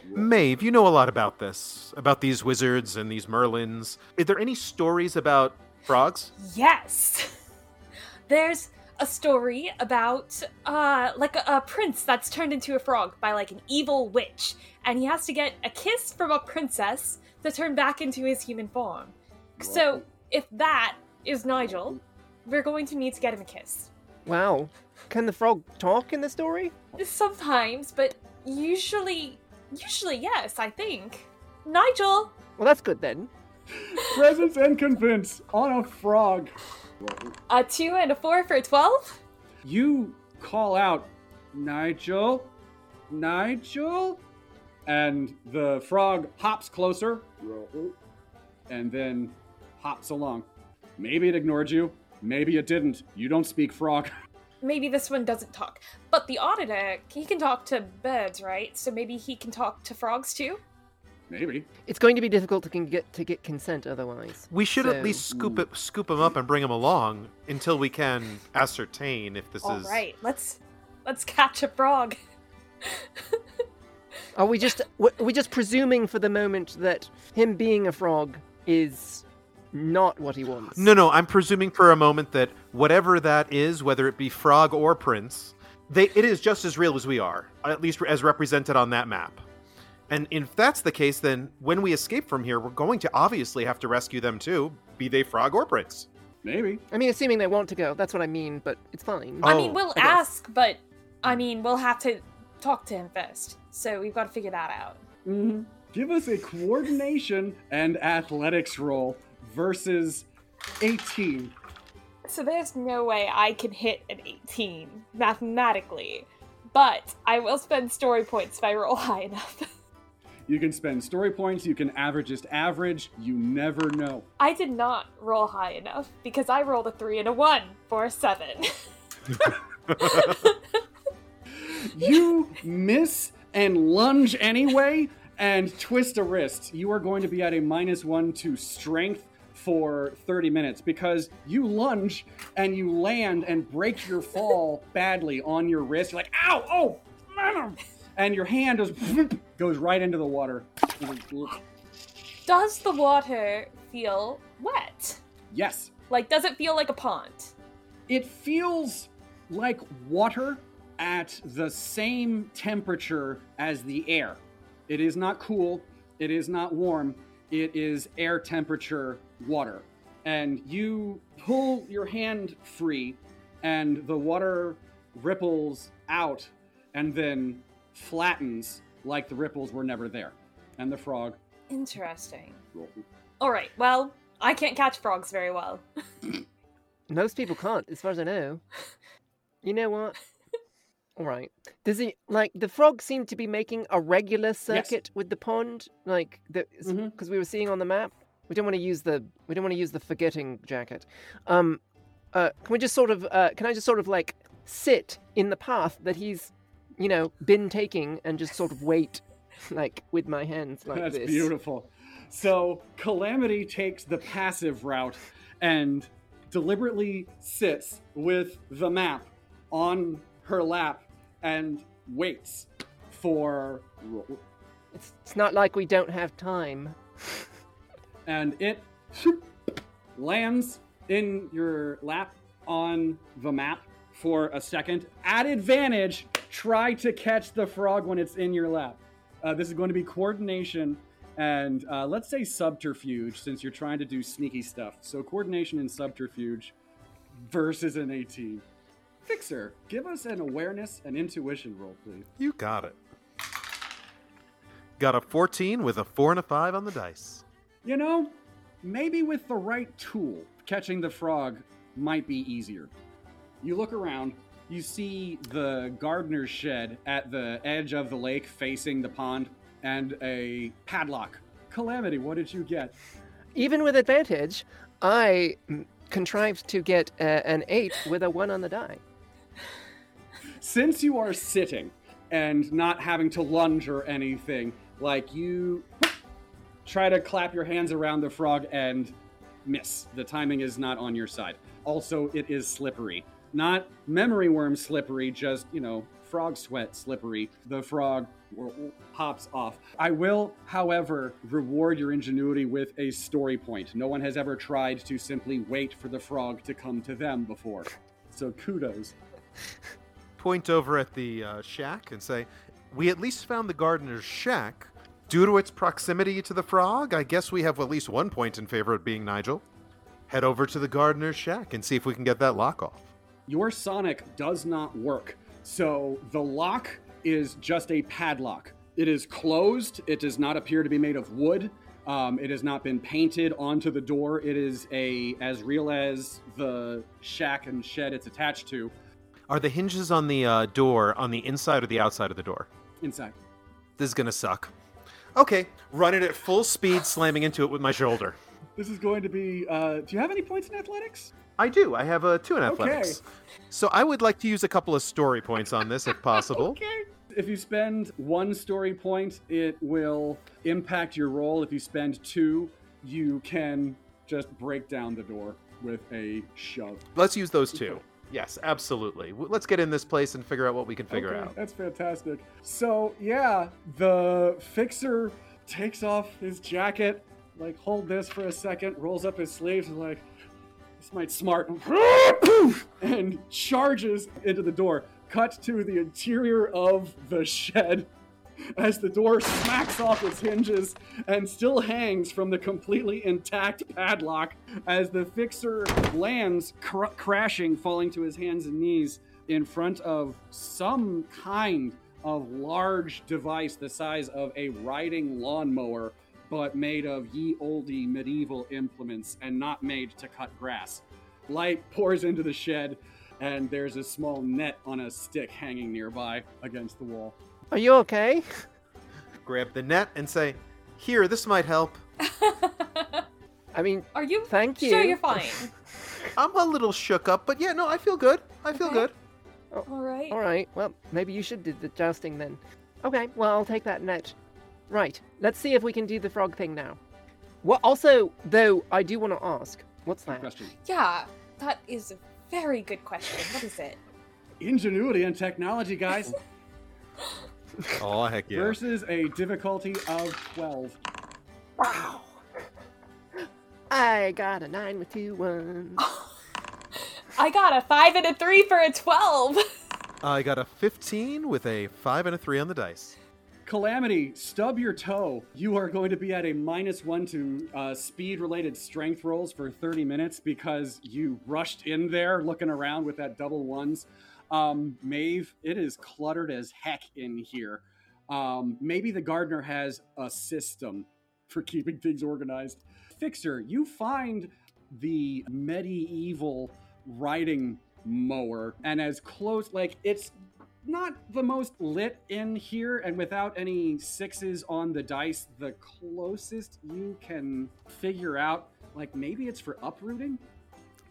Maeve, you know a lot about this, about these wizards and these merlins. Is there any stories about frogs? yes. There's a story about uh like a, a prince that's turned into a frog by like an evil witch, and he has to get a kiss from a princess to turn back into his human form. So if that is Nigel, we're going to need to get him a kiss. Wow. Can the frog talk in the story? Sometimes, but usually, usually yes, I think. Nigel, Well, that's good then. Presence and convince on a frog. a two and a four for a twelve. You call out, Nigel, Nigel, and the frog hops closer, and then hops along. Maybe it ignored you. Maybe it didn't. You don't speak frog. Maybe this one doesn't talk, but the auditor he can talk to birds, right? So maybe he can talk to frogs too. Maybe. It's going to be difficult to con- get to get consent otherwise. We should So- at least scoop hmm. it, scoop him up and bring him along until we can ascertain if this All is. right, let's let's catch a frog. Are we just w- are we just presuming for the moment that him being a frog is not what he wants? No, no, I'm presuming for a moment that whatever that is, whether it be frog or prince, they it is just as real as we are, at least as represented on that map. And if that's the case, then when we escape from here, we're going to obviously have to rescue them too, be they frog or prince. Maybe. I mean, assuming they want to go, that's what I mean. But it's fine. I Oh, mean, we'll I ask, but I mean, we'll have to talk to him first. So we've got to figure that out. Mm-hmm. Give us a coordination and athletics roll versus 18. So there's no way I can hit an 18 mathematically, but I will spend story points if I roll high enough. You can spend story points, you can average just average, you never know. I did not roll high enough because I rolled a three and a one for a seven. You miss and lunge anyway and twist a wrist. You are going to be at a minus one to strength for 30 minutes because you lunge and you land and break your fall badly on your wrist. You're like, ow, oh, man. Oh. and your hand just goes right into the water. does the water feel wet? Yes, Like, does it feel like a pond? it feels like water at the same temperature as the air. It is not cool, it is not warm, it is air temperature water. And you pull your hand free, and the water ripples out and then flattens like the ripples were never there. And the frog. Interesting. All right. Well, I can't catch frogs very well. Most people can't, as far as I know. You know what? All right. Does he like the frog seem to be making a regular circuit with the pond, like the because Mhm. we were seeing on the map. We don't want to use the we don't want to use the forgetting jacket. Um, uh, can we just sort of uh, can I just sort of like sit in the path that he's, you know, been taking and just sort of wait, like with my hands like That's this. beautiful. So Calamity takes the passive route and deliberately sits with the map on her lap and waits for It's, it's not like we don't have time. and it lands in your lap on the map for a second. At advantage, try to catch the frog when it's in your lap. Uh, this is going to be coordination and uh, let's say subterfuge since you're trying to do sneaky stuff. So coordination and subterfuge versus an 18. Fixer, give us an awareness and intuition roll, please. You got it. Got a 14 with a 4 and a 5 on the dice. You know, maybe with the right tool, catching the frog might be easier. You look around, you see the gardener's shed at the edge of the lake facing the pond, and a padlock. Calamity, what did you get? Even with advantage, I contrived to get uh, an eight with a one on the die. Since you are sitting and not having to lunge or anything, like you try to clap your hands around the frog and miss. The timing is not on your side. Also, it is slippery. Not memory worm slippery, just, you know, frog sweat slippery. The frog pops off. I will, however, reward your ingenuity with a story point. No one has ever tried to simply wait for the frog to come to them before. So kudos. Point over at the uh, shack and say, We at least found the gardener's shack. Due to its proximity to the frog, I guess we have at least one point in favor of being Nigel. Head over to the gardener's shack and see if we can get that lock off. your Sonic does not work. So the lock is just a padlock. It is closed. It does not appear to be made of wood. Um, it has not been painted onto the door. It is a as real as the shack and shed it's attached to Are the hinges on the uh, door on the inside or the outside of the door? inside. This is gonna suck. Okay, running at full speed, slamming into it with my shoulder. This is going to be. Uh, do you have any points in athletics? I do. I have a two in athletics. Okay. So I would like to use a couple of story points on this, if possible. Okay. If you spend one story point, it will impact your roll. If you spend two, you can just break down the door with a shove. Let's use those two. Yes, absolutely. Let's get in this place and figure out what we can figure Okay, out. That's fantastic. So yeah, the fixer takes off his jacket, like hold this for a second, rolls up his sleeves, and like this might smart, and charges into the door. Cut to the interior of the shed. As the door smacks off its hinges and still hangs from the completely intact padlock, as the fixer lands, cr- crashing, falling to his hands and knees in front of some kind of large device the size of a riding lawnmower, but made of ye olde medieval implements and not made to cut grass. Light pours into the shed, and there's a small net on a stick hanging nearby against the wall. Are you okay? grab the net and say, "Here, this might help." I mean, Are you Thank you. sure you. you're fine? I'm a little shook up, but yeah, no, I feel good. I feel Okay. good. Oh, all right. all right. Well, maybe you should do the jousting then. Okay. Well, I'll take that net. Right. Let's see if we can do the frog thing now. Well, also, though, I do want to ask, what's that? question. Yeah, that is a very good question. What is it? Ingenuity and technology, guys, Oh heck yeah! versus a difficulty of 12. Wow. I got a nine with two ones. I got a five and a three for a twelve. I got a 15 with a five and a three on the dice. Calamity, stub your toe. You are going to be at a minus one to uh, speed related strength rolls for 30 minutes because you rushed in there looking around with that double ones. Um, Maeve, it is cluttered as heck in here. Um, maybe the gardener has a system for keeping things organized. Fixer, you find the medieval riding mower, and as close, like, it's not the most lit in here, and without any sixes on the dice, the closest you can figure out, like maybe it's for uprooting.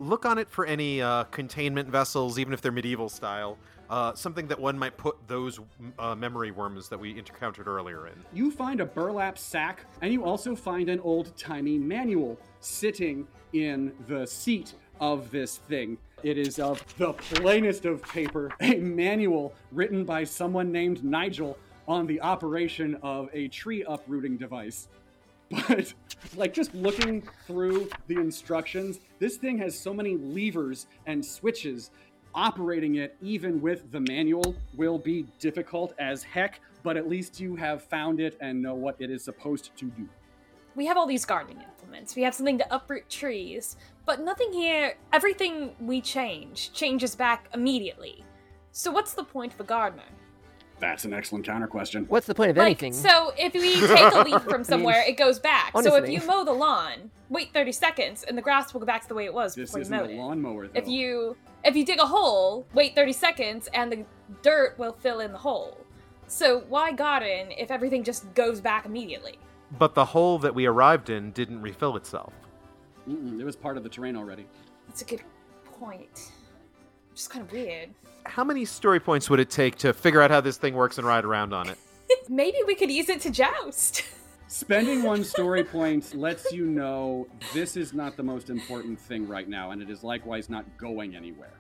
Look on it for any uh, containment vessels, even if they're medieval style. Uh, something that one might put those uh, memory worms that we encountered earlier in. You find a burlap sack, and you also find an old timey manual sitting in the seat of this thing. It is of the plainest of paper, a manual written by someone named Nigel on the operation of a tree uprooting device. But, like, just looking through the instructions, this thing has so many levers and switches. Operating it, even with the manual, will be difficult as heck, but at least you have found it and know what it is supposed to do. we have all these gardening implements. We have something to uproot trees, but nothing here. Everything we change changes back immediately. So what's the point of a gardener? That's an excellent counter question. What's the point of Like, anything? so if we take a leaf from somewhere, it goes back. so if you mow the lawn, wait 30 seconds, and the grass will go back to the way it was This before you isn't mowed a lawnmower, though. If you if you dig a hole, wait 30 seconds, and the dirt will fill in the hole. So why garden if everything just goes back immediately? But the hole that we arrived in didn't refill itself. Mm-mm, it was part of the terrain already. That's a good point. Just kind of weird. How many story points would it take to figure out how this thing works and ride around on it? Maybe we could use it to joust. Spending one story point lets you know this is not the most important thing right now, and it is likewise not going anywhere.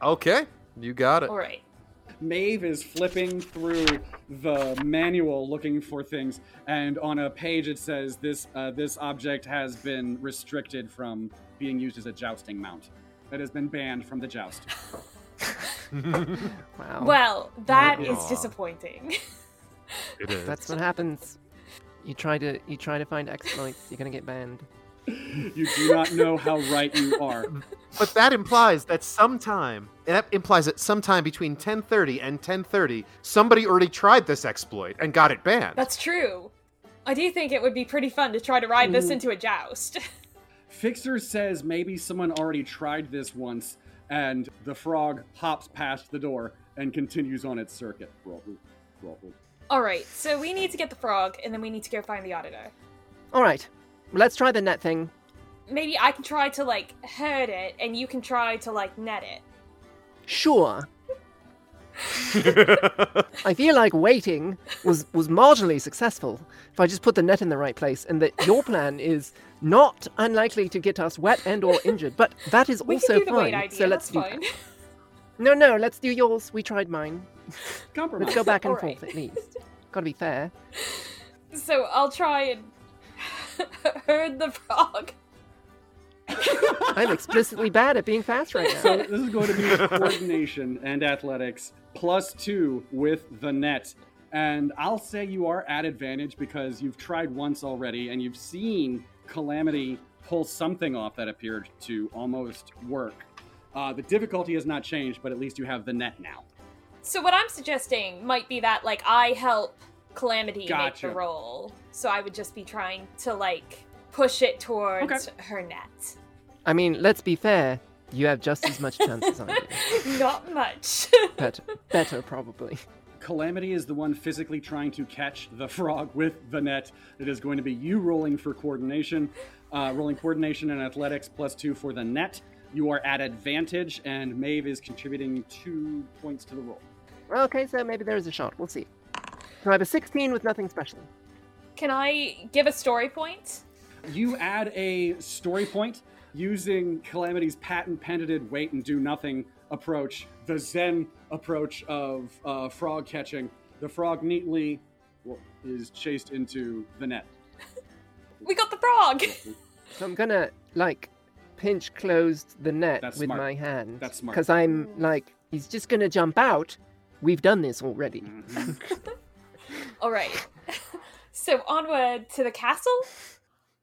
Okay, you got it. All right. Maeve is flipping through the manual looking for things, and on a page it says this uh, this object has been restricted from being used as a jousting mount. It has been banned from the joust. wow. Well, that is Aw. disappointing. It is. That's what happens. You try to you try to find exploits, you're gonna get banned. You do not know how right you are. But that implies that sometime, that implies that sometime between 10:30 and 10:30, somebody already tried this exploit and got it banned. That's true. I do think it would be pretty fun to try to ride this Mhm. into a joust. Fixer says maybe someone already tried this once, and the frog hops past the door and continues on its circuit. All right, so we need to get the frog, and then we need to go find the auditor. All right, let's try the net thing. Maybe I can try to like herd it, and you can try to like net it. Sure. I feel like waiting was was marginally successful if I just put the net in the right place, and that your plan is not unlikely to get us wet and or injured. But that is We also can do the fine. idea. so let's that's do. fine. No, no, let's do yours. We tried mine. Compromise. Let's go back and All right. forth at least. Gotta be fair. so I'll try and herd the frog. I'm explicitly bad at being fast right now. So now. this is going to be coordination and athletics plus two with the net. And I'll say you are at advantage because you've tried once already and you've seen Calamity pull something off that appeared to almost work. Uh, the difficulty has not changed, but at least you have the net now. So what I'm suggesting might be that like I help Calamity make Gotcha. the roll. So I would just be trying to like push it towards Okay. her net. I mean, let's be fair. You have just as much chance as I do. Not much. But better, probably. Calamity is the one physically trying to catch the frog with the net. It is going to be you rolling for coordination, uh, rolling coordination and athletics plus two for the net. You are at advantage, and Maeve is contributing two points to the roll. Okay, so maybe there's a shot. We'll see. So I have a 16 with nothing special. Can I give a story point? You add a story point using Calamity's patent patented wait and do nothing approach, the Zen approach of uh, frog catching. The frog neatly well, is chased into the net. We got the frog! So I'm gonna like pinch closed the net That's with smart. my hand. That's smart. Because I'm like, he's just gonna jump out. We've done this already. Mhm. Alright. so onward to the castle?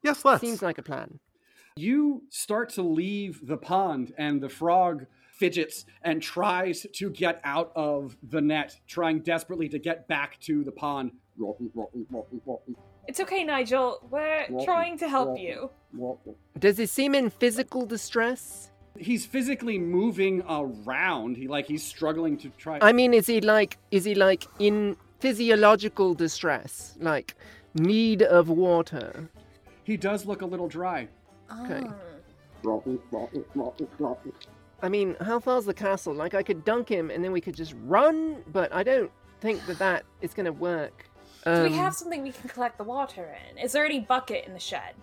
Yes, let's. Seems like a plan. You start to leave the pond, and the frog fidgets and tries to get out of the net, trying desperately to get back to the pond. It's okay, Nigel. We're trying to help you. Does he seem in physical distress? He's physically moving around. He like he's struggling to try. I mean, is he like, is he like in physiological distress? Like, need of water? He does look a little dry. Okay. Ah. I mean, how far's the castle? Like, I could dunk him and then we could just run, but I don't think that that is gonna work. Do Um, we have something we can collect the water in? Is there any bucket in the shed?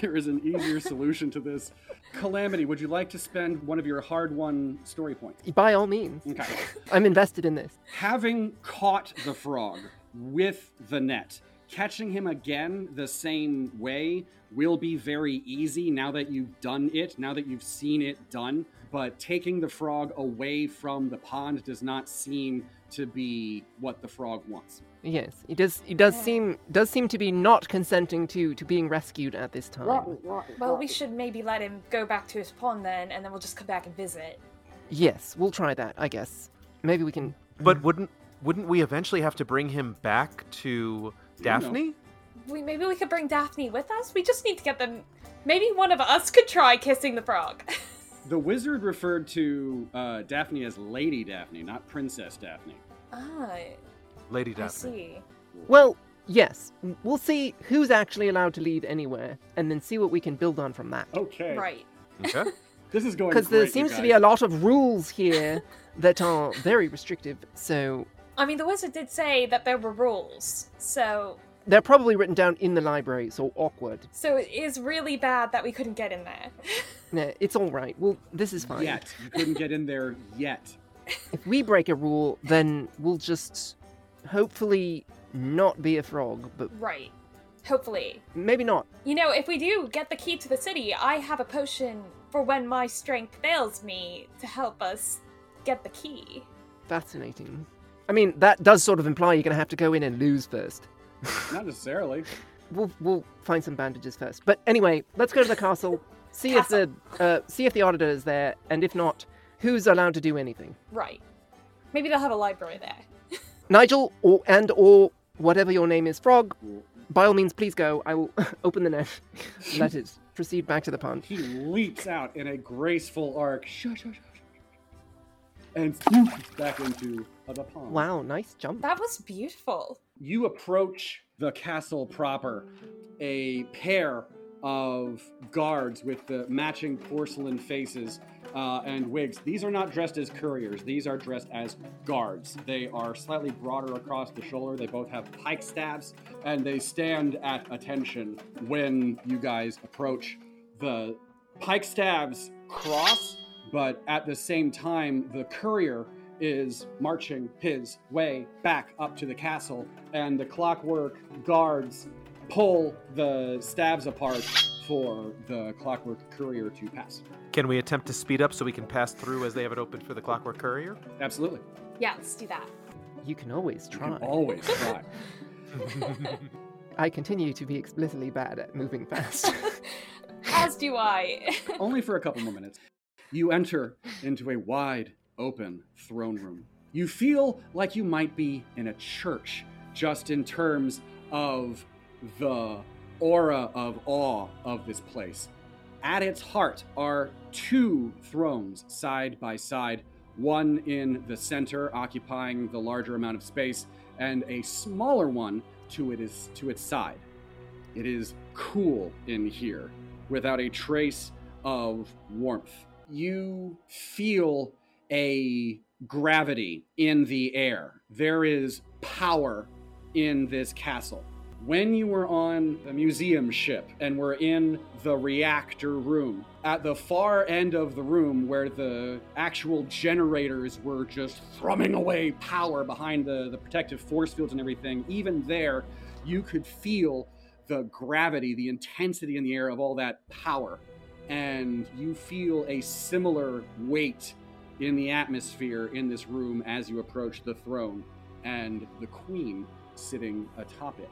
There is an easier solution to this. Calamity, would you like to spend one of your hard-won story points? By all means. Okay. I'm invested in this. Having caught the frog with the net, catching him again the same way will be very easy now that you've done it, now that you've seen it done. But taking the frog away from the pond does not seem to be what the frog wants. Yes, it does. It does Yeah. seem does seem to be not consenting to to being rescued at this time. Well, we should maybe let him go back to his pond then, and then we'll just come back and visit. Yes, we'll try that. I guess. Maybe we can. But hmm. wouldn't wouldn't we eventually have to bring him back to Daphne? We maybe we could bring Daphne with us. We just need to get them. Maybe one of us could try kissing the frog. The wizard referred to uh, Daphne as Lady Daphne, not Princess Daphne. ah, Lady I Daphne. see. Well, yes. We'll see who's actually allowed to leave anywhere, and then see what we can build on from that. Okay. Right. Okay. This is going Because there great, you seems to be a lot of rules here that are very restrictive. So I mean, the wizard did say that there were rules, so they're probably written down in the library. So awkward. so it is really bad that we couldn't get in there. Nah, it's all right. Well, this is fine. Yet. You couldn't get in there yet. If we break a rule, then we'll just hopefully not be a frog, but right. Hopefully. maybe not. You know, if we do get the key to the city, I have a potion for when my strength fails me to help us get the key. Fascinating. I mean, that does sort of imply you're going to have to go in and lose first. Not necessarily. We'll we'll find some bandages first. But anyway, let's go to the castle. See if the uh, see if the auditor is there, and if not, who's allowed to do anything? Right. Maybe they'll have a library there. Nigel or and or whatever your name is, Frog. By all means, please go. I will open the net. Let it proceed back to the pond. He leaps out in a graceful arc, shush, shush, shush, and swoop back into the pond. Wow, nice jump. That was beautiful. You approach the castle proper. A pair of guards with the matching porcelain faces uh, and wigs. These are not dressed as couriers, these are dressed as guards. They are slightly broader across the shoulder. They both have pike staves, and they stand at attention when you guys approach. The pike staves cross, but at the same time, the courier is marching his way back up to the castle, and the clockwork guards pull the stabs apart for the clockwork courier to pass. Can we attempt to speed up so we can pass through as they have it open for the Clockwork Courier? Absolutely. Yeah, let's do that. You can always You try. can always try. I continue to be explicitly bad at moving fast. As do I. Only for a couple more minutes. You enter into a wide open throne room. You feel like you might be in a church, just in terms of the aura of awe of this place. At its heart are two thrones side by side, one in the center, occupying the larger amount of space, and a smaller one to it is to its side. It is cool in here, without a trace of warmth. You feel a gravity in the air. There is power in this castle. When you were on the museum ship and were in the reactor room, at the far end of the room where the actual generators were just thrumming away power behind the, the protective force fields and everything, even there, you could feel the gravity, the intensity in the air of all that power. And you feel a similar weight in the atmosphere in this room as you approach the throne and the queen sitting atop it.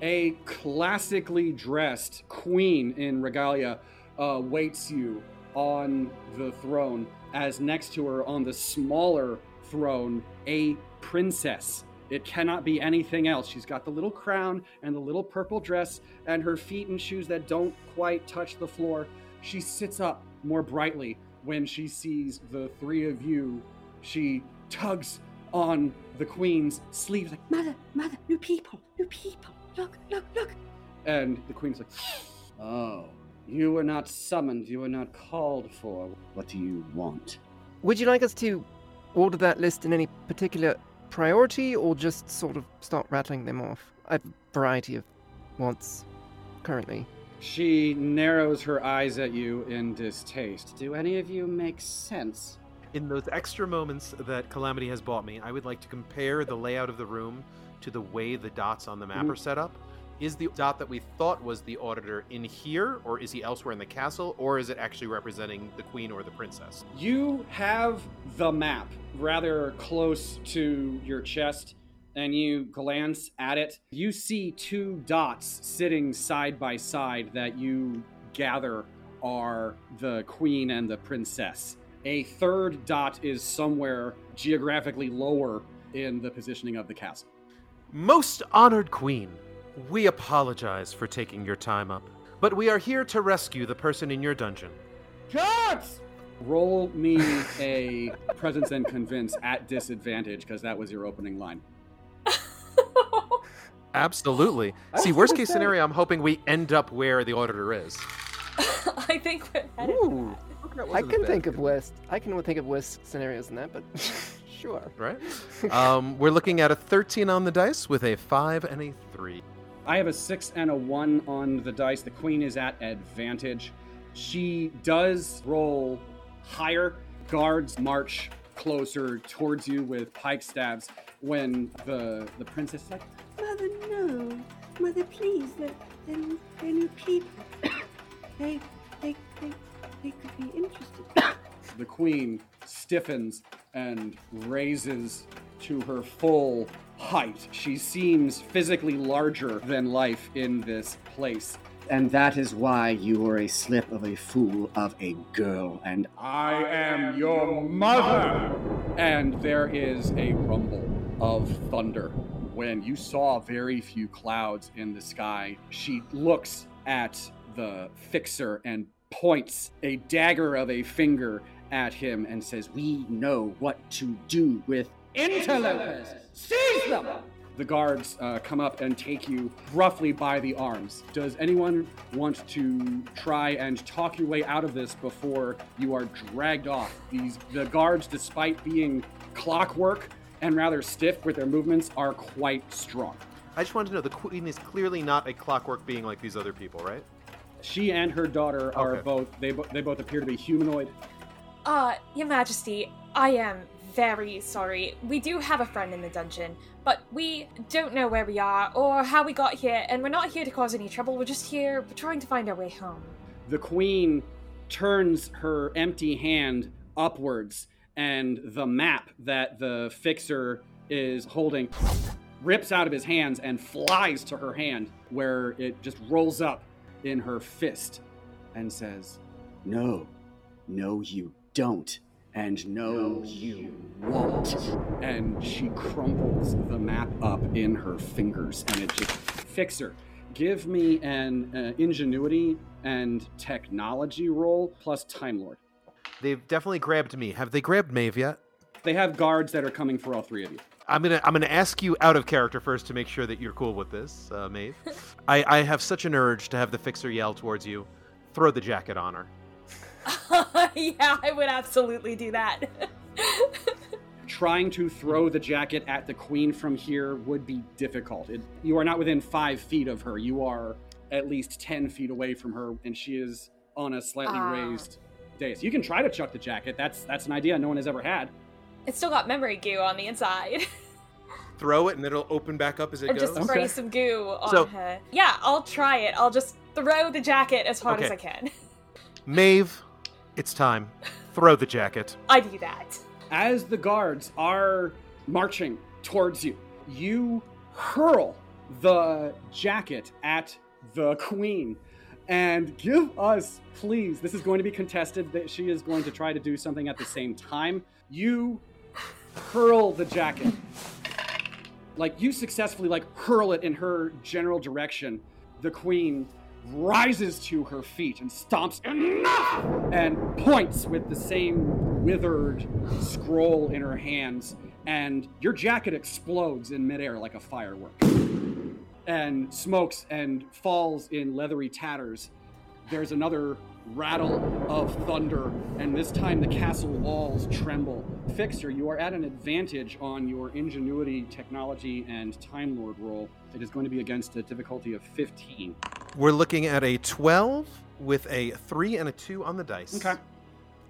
A classically dressed queen in regalia uh, waits you on the throne, as next to her on the smaller throne, a princess. It cannot be anything else. She's got the little crown and the little purple dress, and her feet and shoes that don't quite touch the floor. She sits up more brightly when she sees the three of you. She tugs on the queen's sleeve, like, Mother, mother, new people, new people. Look, look, look. and the queen's like, Oh, you were not summoned, you were not called for. What do you want? Would you like us to order that list in any particular priority or just sort of start rattling them off? I have a variety of wants currently. She narrows her eyes at you in distaste. Do any of you make sense? In those extra moments that Calamity has bought me, I would like to compare the layout of the room to the way the dots on the map Mhm. are set up. Is the dot that we thought was the auditor in here, or is he elsewhere in the castle, or is it actually representing the queen or the princess? You have the map rather close to your chest, and you glance at it. You see two dots sitting side by side that you gather are the queen and the princess. A third dot is somewhere geographically lower in the positioning of the castle. Most honored queen, we apologize for taking your time up, but we are here to rescue the person in your dungeon. Guards! Roll me a presence and convince at disadvantage because that was your opening line. Absolutely. I See, worst case scenario, I'm hoping we end up where the auditor is. I think we're headed Ooh, that. I can think of worst. I can think of worse scenarios than that, but sure. Right? um, we're looking at a 13 on the dice with a 5 and a 3. I have a six and a one on the dice. The queen is at advantage. She does roll higher. Guards march closer towards you with pike stabs when the the princess is like, Mother, no. Mother, please. They're, they're, they're new people. they, they, they, they could be interested. The queen stiffens and raises to her full height. She seems physically larger than life in this place. And that is why you were a slip of a fool of a girl, and I am your mother! And there is a rumble of thunder. When you saw very few clouds in the sky, she looks at the fixer and points a dagger of a finger at him and says, we know what to do with Interlopers! Seize them! The guards uh, come up and take you roughly by the arms. Does anyone want to try and talk your way out of this before you are dragged off? These the guards, despite being clockwork and rather stiff with their movements, are quite strong. I just wanted to know the queen is clearly not a clockwork being like these other people, right? She and her daughter are Okay. both they bo- they both appear to be humanoid. Uh, Your Majesty, I am very sorry. We do have a friend in the dungeon, but we don't know where we are or how we got here, and we're not here to cause any trouble. We're just here trying to find our way home. The queen turns her empty hand upwards, and the map that the fixer is holding rips out of his hands and flies to her hand, where it just rolls up in her fist and says, no, no, you don't, and no, you won't. and she crumples the map up in her fingers and it just fixer give me an uh, ingenuity and technology roll plus time lord They've definitely grabbed me. Have they grabbed Maeve yet? They have guards that are coming for all three of you. I'm gonna I'm gonna ask you out of character first to make sure that you're cool with this, uh, Maeve. I, I have such an urge to have the fixer yell towards you, throw the jacket on her. yeah, I would absolutely do that. Trying to throw the jacket at the queen from here would be difficult. It, you are not within five feet of her. You are at least ten feet away from her, and she is on a slightly Ah. raised dais. You can try to chuck the jacket. That's that's an idea no one has ever had. it's still got memory goo on the inside. Throw it and it'll open back up as it or goes. just spray some goo on So- her. Yeah, I'll try it. I'll just throw the jacket as hard as I can. Maeve, it's time. Throw the jacket. I do that. As the guards are marching towards you, you hurl the jacket at the queen. And give us, please, this is going to be contested, that she is going to try to do something at the same time. You hurl the jacket. Like, you successfully, like, hurl it in her general direction. The queen rises to her feet and stomps enough and points with the same withered scroll in her hands and your jacket explodes in midair like a firework. And smokes and falls in leathery tatters. There's another rattle of thunder and this time the castle walls tremble. Fixer you are at an advantage on your ingenuity technology and time lord roll it is going to be against a difficulty of 15 We're looking at a 12 with a 3 and a 2 on the dice. okay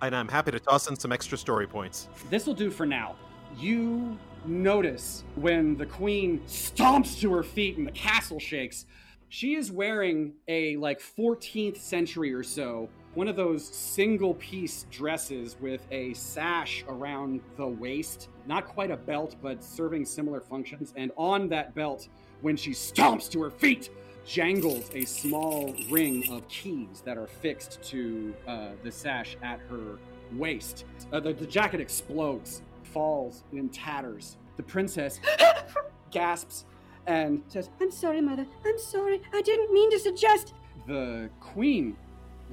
And I'm happy to toss in some extra story points. This will do for now. You notice when the queen stomps to her feet and the castle shakes. She is wearing a like 14th century or so, one of those single piece dresses with a sash around the waist, not quite a belt, but serving similar functions. And on that belt, when she stomps to her feet, jangles a small ring of keys that are fixed to uh, the sash at her waist. Uh, the, the jacket explodes, falls in tatters. The princess gasps and says, I'm sorry, Mother. I'm sorry. I didn't mean to suggest. The queen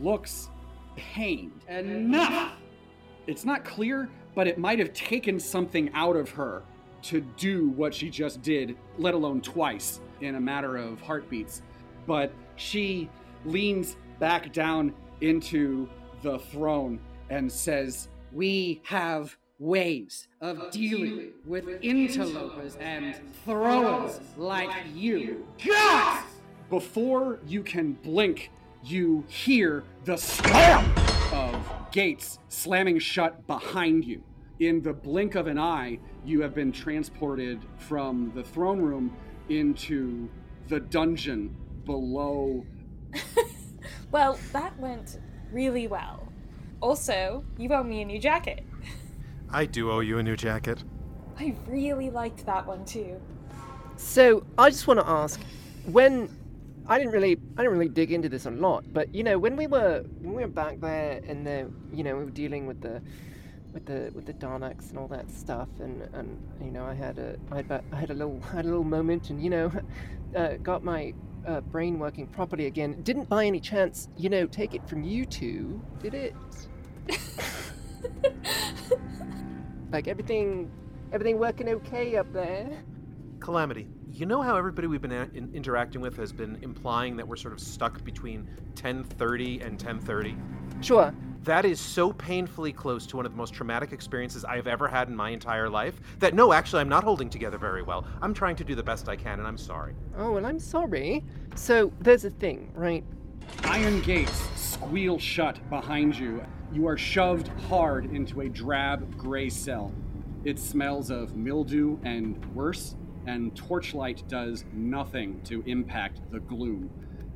looks pained. Enough! It's not clear, but it might have taken something out of her to do what she just did, let alone twice in a matter of heartbeats. But she leans back down into the throne and says, We have ways of dealing with interlopers and throwers like you. Gods! Before you can blink, you hear the slam of gates slamming shut behind you. In the blink of an eye, you have been transported from the throne room into the dungeon below. Well, that went really well. Also, you owe me a new jacket. I do owe you a new jacket. I really liked that one too. So I just want to ask, when I didn't really, I didn't really dig into this a lot, but you know, when we were, when we were back there and the, you know, we were dealing with the, with the, with the Darnax and all that stuff, and and you know, I had a, I had, I had a little, I had a little moment, and you know, uh, got my uh, brain working properly again. Didn't by any chance, you know, take it from you two, did it? like everything, everything working okay up there? Calamity, you know how everybody we've been a- in- interacting with has been implying that we're sort of stuck between 10:30 and 10:30? Sure. That is so painfully close to one of the most traumatic experiences I've ever had in my entire life that no, actually, I'm not holding together very well. I'm trying to do the best I can, and I'm sorry. Oh, well, I'm sorry. So, there's a thing, right? Iron gates squeal shut behind you. You are shoved hard into a drab gray cell. It smells of mildew and worse, and torchlight does nothing to impact the gloom.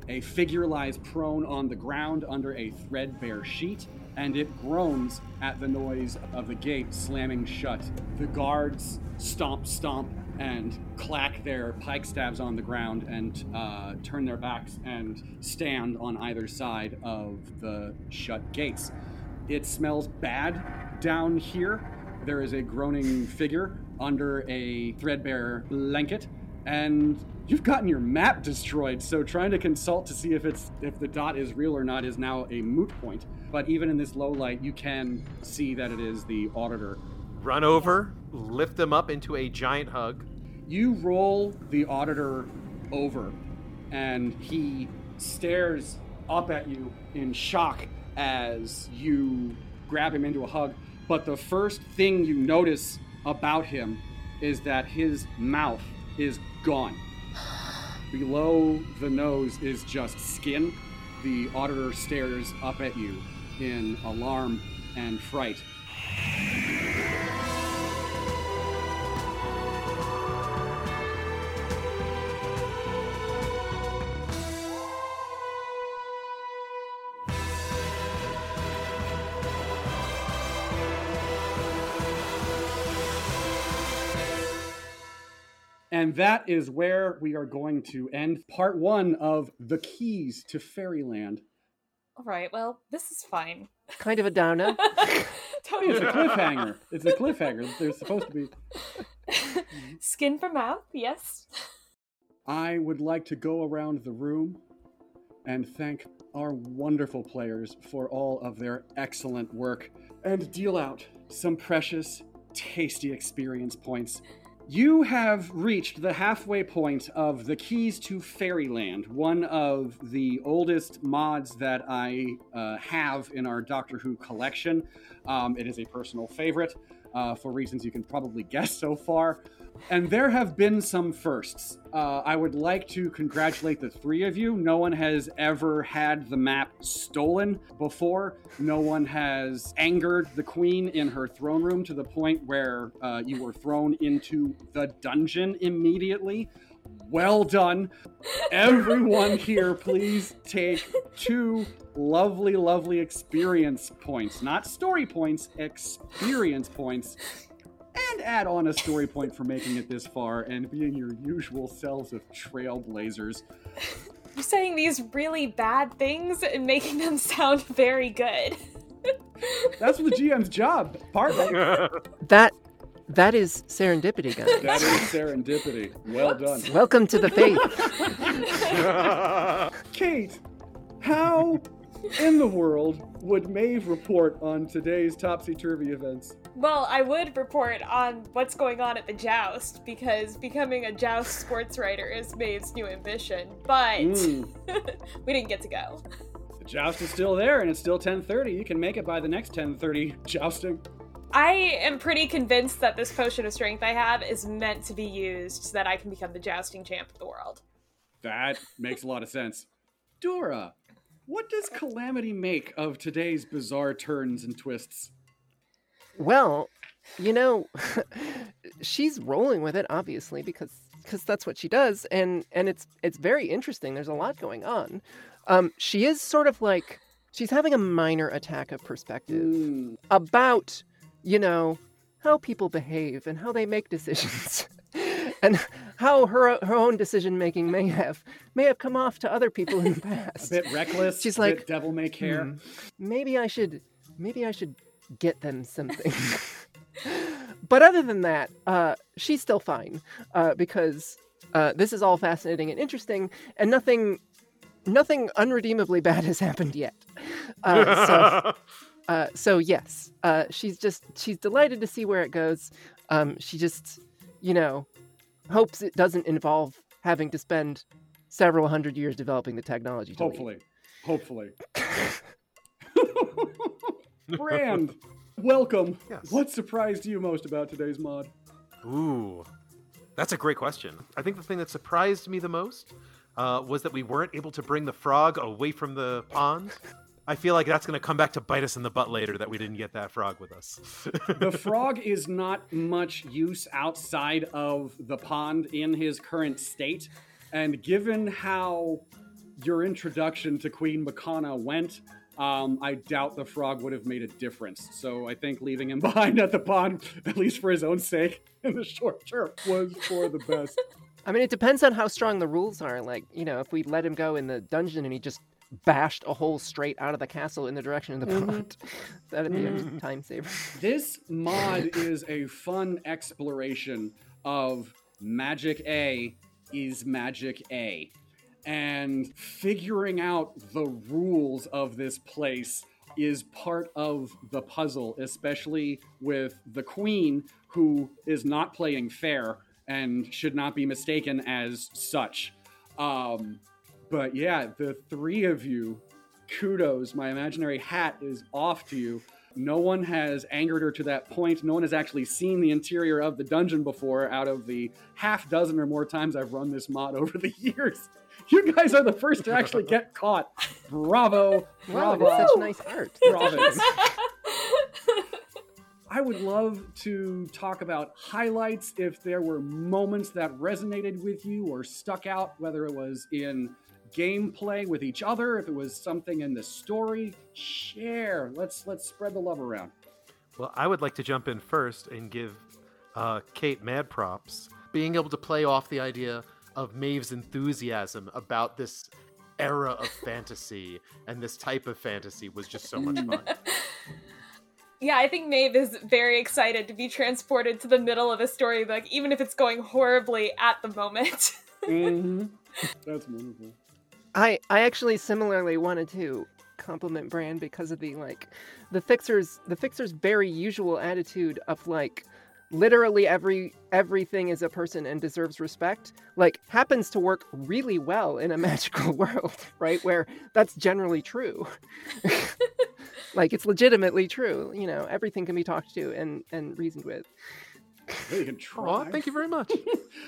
A figure lies prone on the ground under a threadbare sheet, and it groans at the noise of the gate slamming shut. The guards stomp, stomp, and clack their pike stabs on the ground and uh, turn their backs and stand on either side of the shut gates. It smells bad down here. There is a groaning figure under a threadbare blanket, and you've gotten your map destroyed, so trying to consult to see if it's if the dot is real or not is now a moot point. But even in this low light, you can see that it is the auditor. Run over, lift them up into a giant hug. You roll the auditor over, and he stares up at you in shock as you grab him into a hug. But the first thing you notice about him is that his mouth is gone. Below the nose is just skin. The auditor stares up at you in alarm and fright. And that is where we are going to end part one of The Keys to Fairyland. All right, well, this is fine. Kind of a downer. It's a cliffhanger. It's a cliffhanger. There's supposed to be. Skin for mouth, yes. I would like to go around the room and thank our wonderful players for all of their excellent work and deal out some precious, tasty experience points. You have reached the halfway point of the Keys to Fairyland, one of the oldest mods that I uh, have in our Doctor Who collection. Um, it is a personal favorite uh, for reasons you can probably guess so far. And there have been some firsts. Uh, I would like to congratulate the three of you. No one has ever had the map stolen before. No one has angered the queen in her throne room to the point where uh, you were thrown into the dungeon immediately. Well done. Everyone here, please take two lovely, lovely experience points. Not story points, experience points and add on a story point for making it this far and being your usual selves of trailblazers. You're saying these really bad things and making them sound very good. That's the GM's job, partly. That that is serendipity, guys. That is serendipity. Well done. Welcome to the faith. Cate, how in the world would Maeve report on today's topsy turvy events? Well, I would report on what's going on at the joust because becoming a joust sports writer is Maeve's new ambition. But Mm. we didn't get to go. The joust is still there and it's still 10:30. You can make it by the next 10:30 jousting. I am pretty convinced that this potion of strength I have is meant to be used so that I can become the jousting champ of the world. That makes a lot of sense. Dora, what does Calamity make of today's bizarre turns and twists? Well, you know, she's rolling with it obviously because because that's what she does, and and it's it's very interesting. There's a lot going on. Um, she is sort of like she's having a minor attack of perspective Mm, about you know how people behave and how they make decisions. And how her her own decision making may have may have come off to other people in the past. a bit reckless. She's a bit like, devil may care. "Hmm, maybe I should maybe I should get them something. but other than that, uh, she's still fine uh, because uh, this is all fascinating and interesting, and nothing nothing unredeemably bad has happened yet. Uh, so uh, so yes, uh, she's just she's delighted to see where it goes. Um, she just you know hopes it doesn't involve having to spend several hundred years developing the technology. To leave. Hopefully. Hopefully. Brand, welcome. Yes. What surprised you most about today's mod? Ooh, that's a great question. I think the thing that surprised me the most uh, was that we weren't able to bring the frog away from the pond. I feel like that's going to come back to bite us in the butt later that we didn't get that frog with us. The frog is not much use outside of the pond in his current state. And given how your introduction to Queen Makana went, um, I doubt the frog would have made a difference. So I think leaving him behind at the pond, at least for his own sake, in the short term, was for the best. I mean, it depends on how strong the rules are. Like, you know, if we let him go in the dungeon and he just bashed a hole straight out of the castle in the direction of the pond, that'd be a time saver. This mod is a fun exploration of Magic A is Magic A. And figuring out the rules of this place is part of the puzzle, especially with the queen, who is not playing fair and should not be mistaken as such. Um, but yeah, the three of you, kudos. My imaginary hat is off to you. No one has angered her to that point. No one has actually seen the interior of the dungeon before out of the half dozen or more times I've run this mod over the years. You guys are the first to actually get caught. Bravo. Bravo. it's such nice art. Bravo. I would love to talk about highlights if there were moments that resonated with you or stuck out, whether it was in gameplay with each other, if it was something in the story. Share. Let's let's spread the love around. Well, I would like to jump in first and give uh, Cate mad props. Being able to play off the idea of Maeve's enthusiasm about this era of fantasy and this type of fantasy was just so much fun. Yeah, I think Maeve is very excited to be transported to the middle of a storybook, even if it's going horribly at the moment. Mm-hmm. That's wonderful. I I actually similarly wanted to compliment Brand because of the like the fixers the fixers very usual attitude of like literally every everything is a person and deserves respect like happens to work really well in a magical world right? Where that's generally true. Like it's legitimately true you know everything can be talked to and and reasoned with You can try. Aw, thank you very much.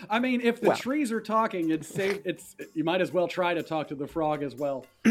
I mean, if the Well. trees are talking, it's safe. It's you might as well try to talk to the frog as well.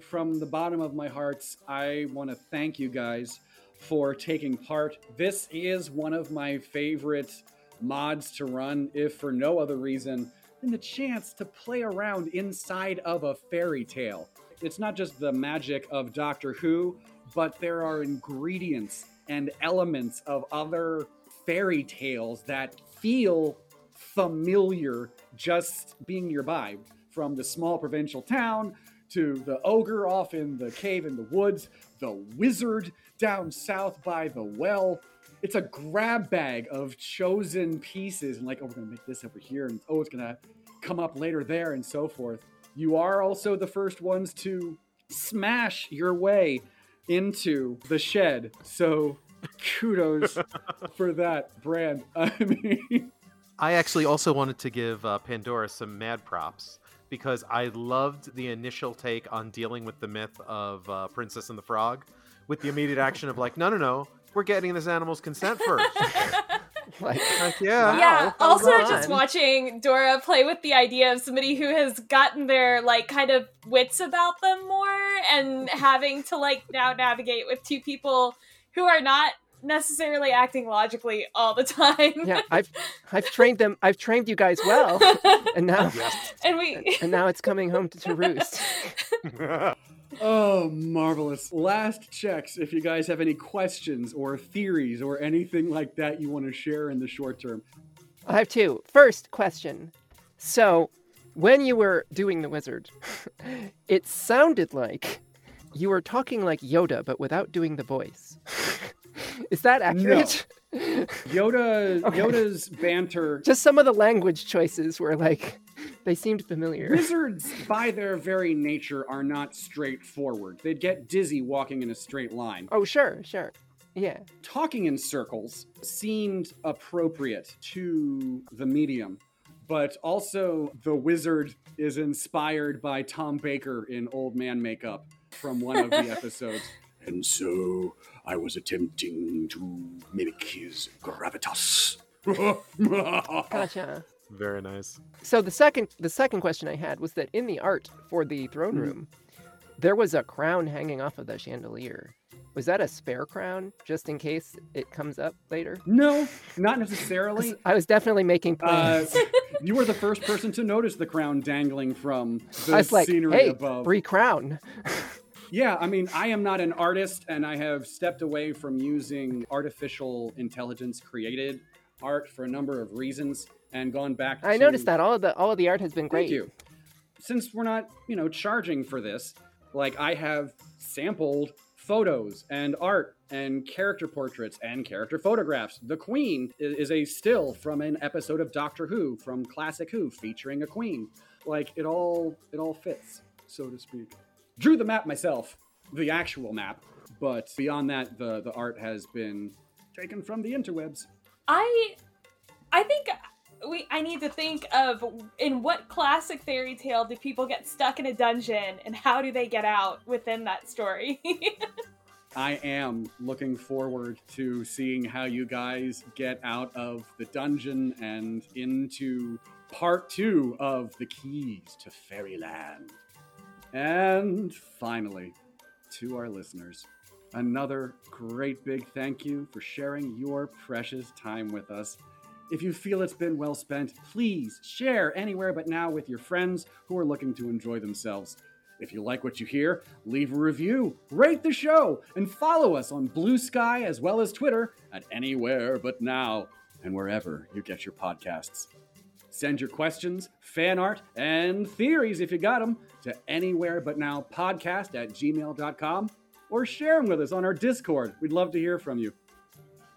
From the bottom of my hearts, I want to thank you guys for taking part. This is one of my favorite mods to run, if for no other reason than the chance to play around inside of a fairy tale. It's not just the magic of Doctor Who, but there are ingredients and elements of other fairy tales that feel familiar just being nearby. From the small provincial town to the ogre off in the cave in the woods, the wizard down south by the well. It's a grab bag of chosen pieces, and like, oh, we're gonna make this over here, and oh, it's gonna come up later there, and so forth. You are also the first ones to smash your way into the shed. So kudos for that Brand. I mean, I actually also wanted to give uh, Pandora some mad props because I loved the initial take on dealing with the myth of uh, Princess and the Frog with the immediate action of like, no, no, no, we're getting this animal's consent first. like like, yeah. yeah. oh, also, come just watching Dora play with the idea of somebody who has gotten their like kind of wits about them more and having to like now navigate with two people who are not necessarily acting logically all the time. yeah i've i've trained them i've trained you guys well and now and we and now it's coming home to, to roost oh, marvelous. Last checks if you guys have any questions or theories or anything like that you want to share in the short term. I have two. First question. So, when you were doing the wizard, it sounded like you were talking like Yoda, but without doing the voice. Is that accurate? Yoda, Okay. Yoda's banter. Just some of the language choices were like, they seemed familiar. Wizards, by their very nature, are not straightforward. They'd get dizzy walking in a straight line. Oh, sure, sure. Yeah. talking in circles seemed appropriate to the medium, but also the wizard is inspired by Tom Baker in Old Man Makeup from one of the episodes. And so I was attempting to mimic his gravitas. Gotcha. Very nice. So the second the second question I had was that in the art for the throne room, there was a crown hanging off of the chandelier. Was that a spare crown, just in case it comes up later? no, not necessarily. I was definitely making Uh, plans. you were the first person to notice the crown dangling from the I was like, scenery "Hey, above. free crown." Yeah, I mean, I am not an artist, and I have stepped away from using artificial intelligence created art for a number of reasons, and gone back. To I to, noticed that all of the all of the art has been great. Thank you. Since we're not, you know, charging for this, like I have sampled photos and art and character portraits and character photographs. The Queen is a still from an episode of Doctor Who from Classic Who featuring a queen. Like it all it all fits, so to speak. Drew the map myself, the actual map, but beyond that the the art has been taken from the interwebs. I I think we I need to think of in what classic fairy tale do people get stuck in a dungeon and how do they get out within that story? I am looking forward to seeing how you guys get out of the dungeon and into part two of the keys to fairyland. And finally, to our listeners, another great big thank you for sharing your precious time with us. If you feel it's been well spent, please share anywhere but now with your friends who are looking to enjoy themselves. If you like what you hear, leave a review, rate the show, and follow us on Blue Sky as well as Twitter at Anywhere But Now and wherever you get your podcasts. Send your questions, fan art, and theories if you got them to anywhere but now podcast at gmail.com or share them with us on our Discord. We'd love to hear from you.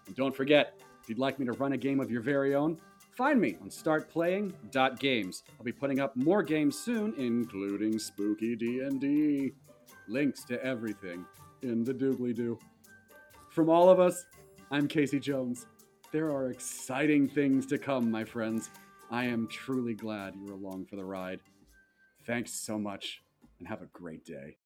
And don't forget, if you'd like me to run a game of your very own, find me on startplaying.games. I'll be putting up more games soon, including spooky D&D. Links to everything in the doobly doo. From all of us, I'm Casey Jones. There are exciting things to come, my friends. I am truly glad you're along for the ride. Thanks so much, and have a great day.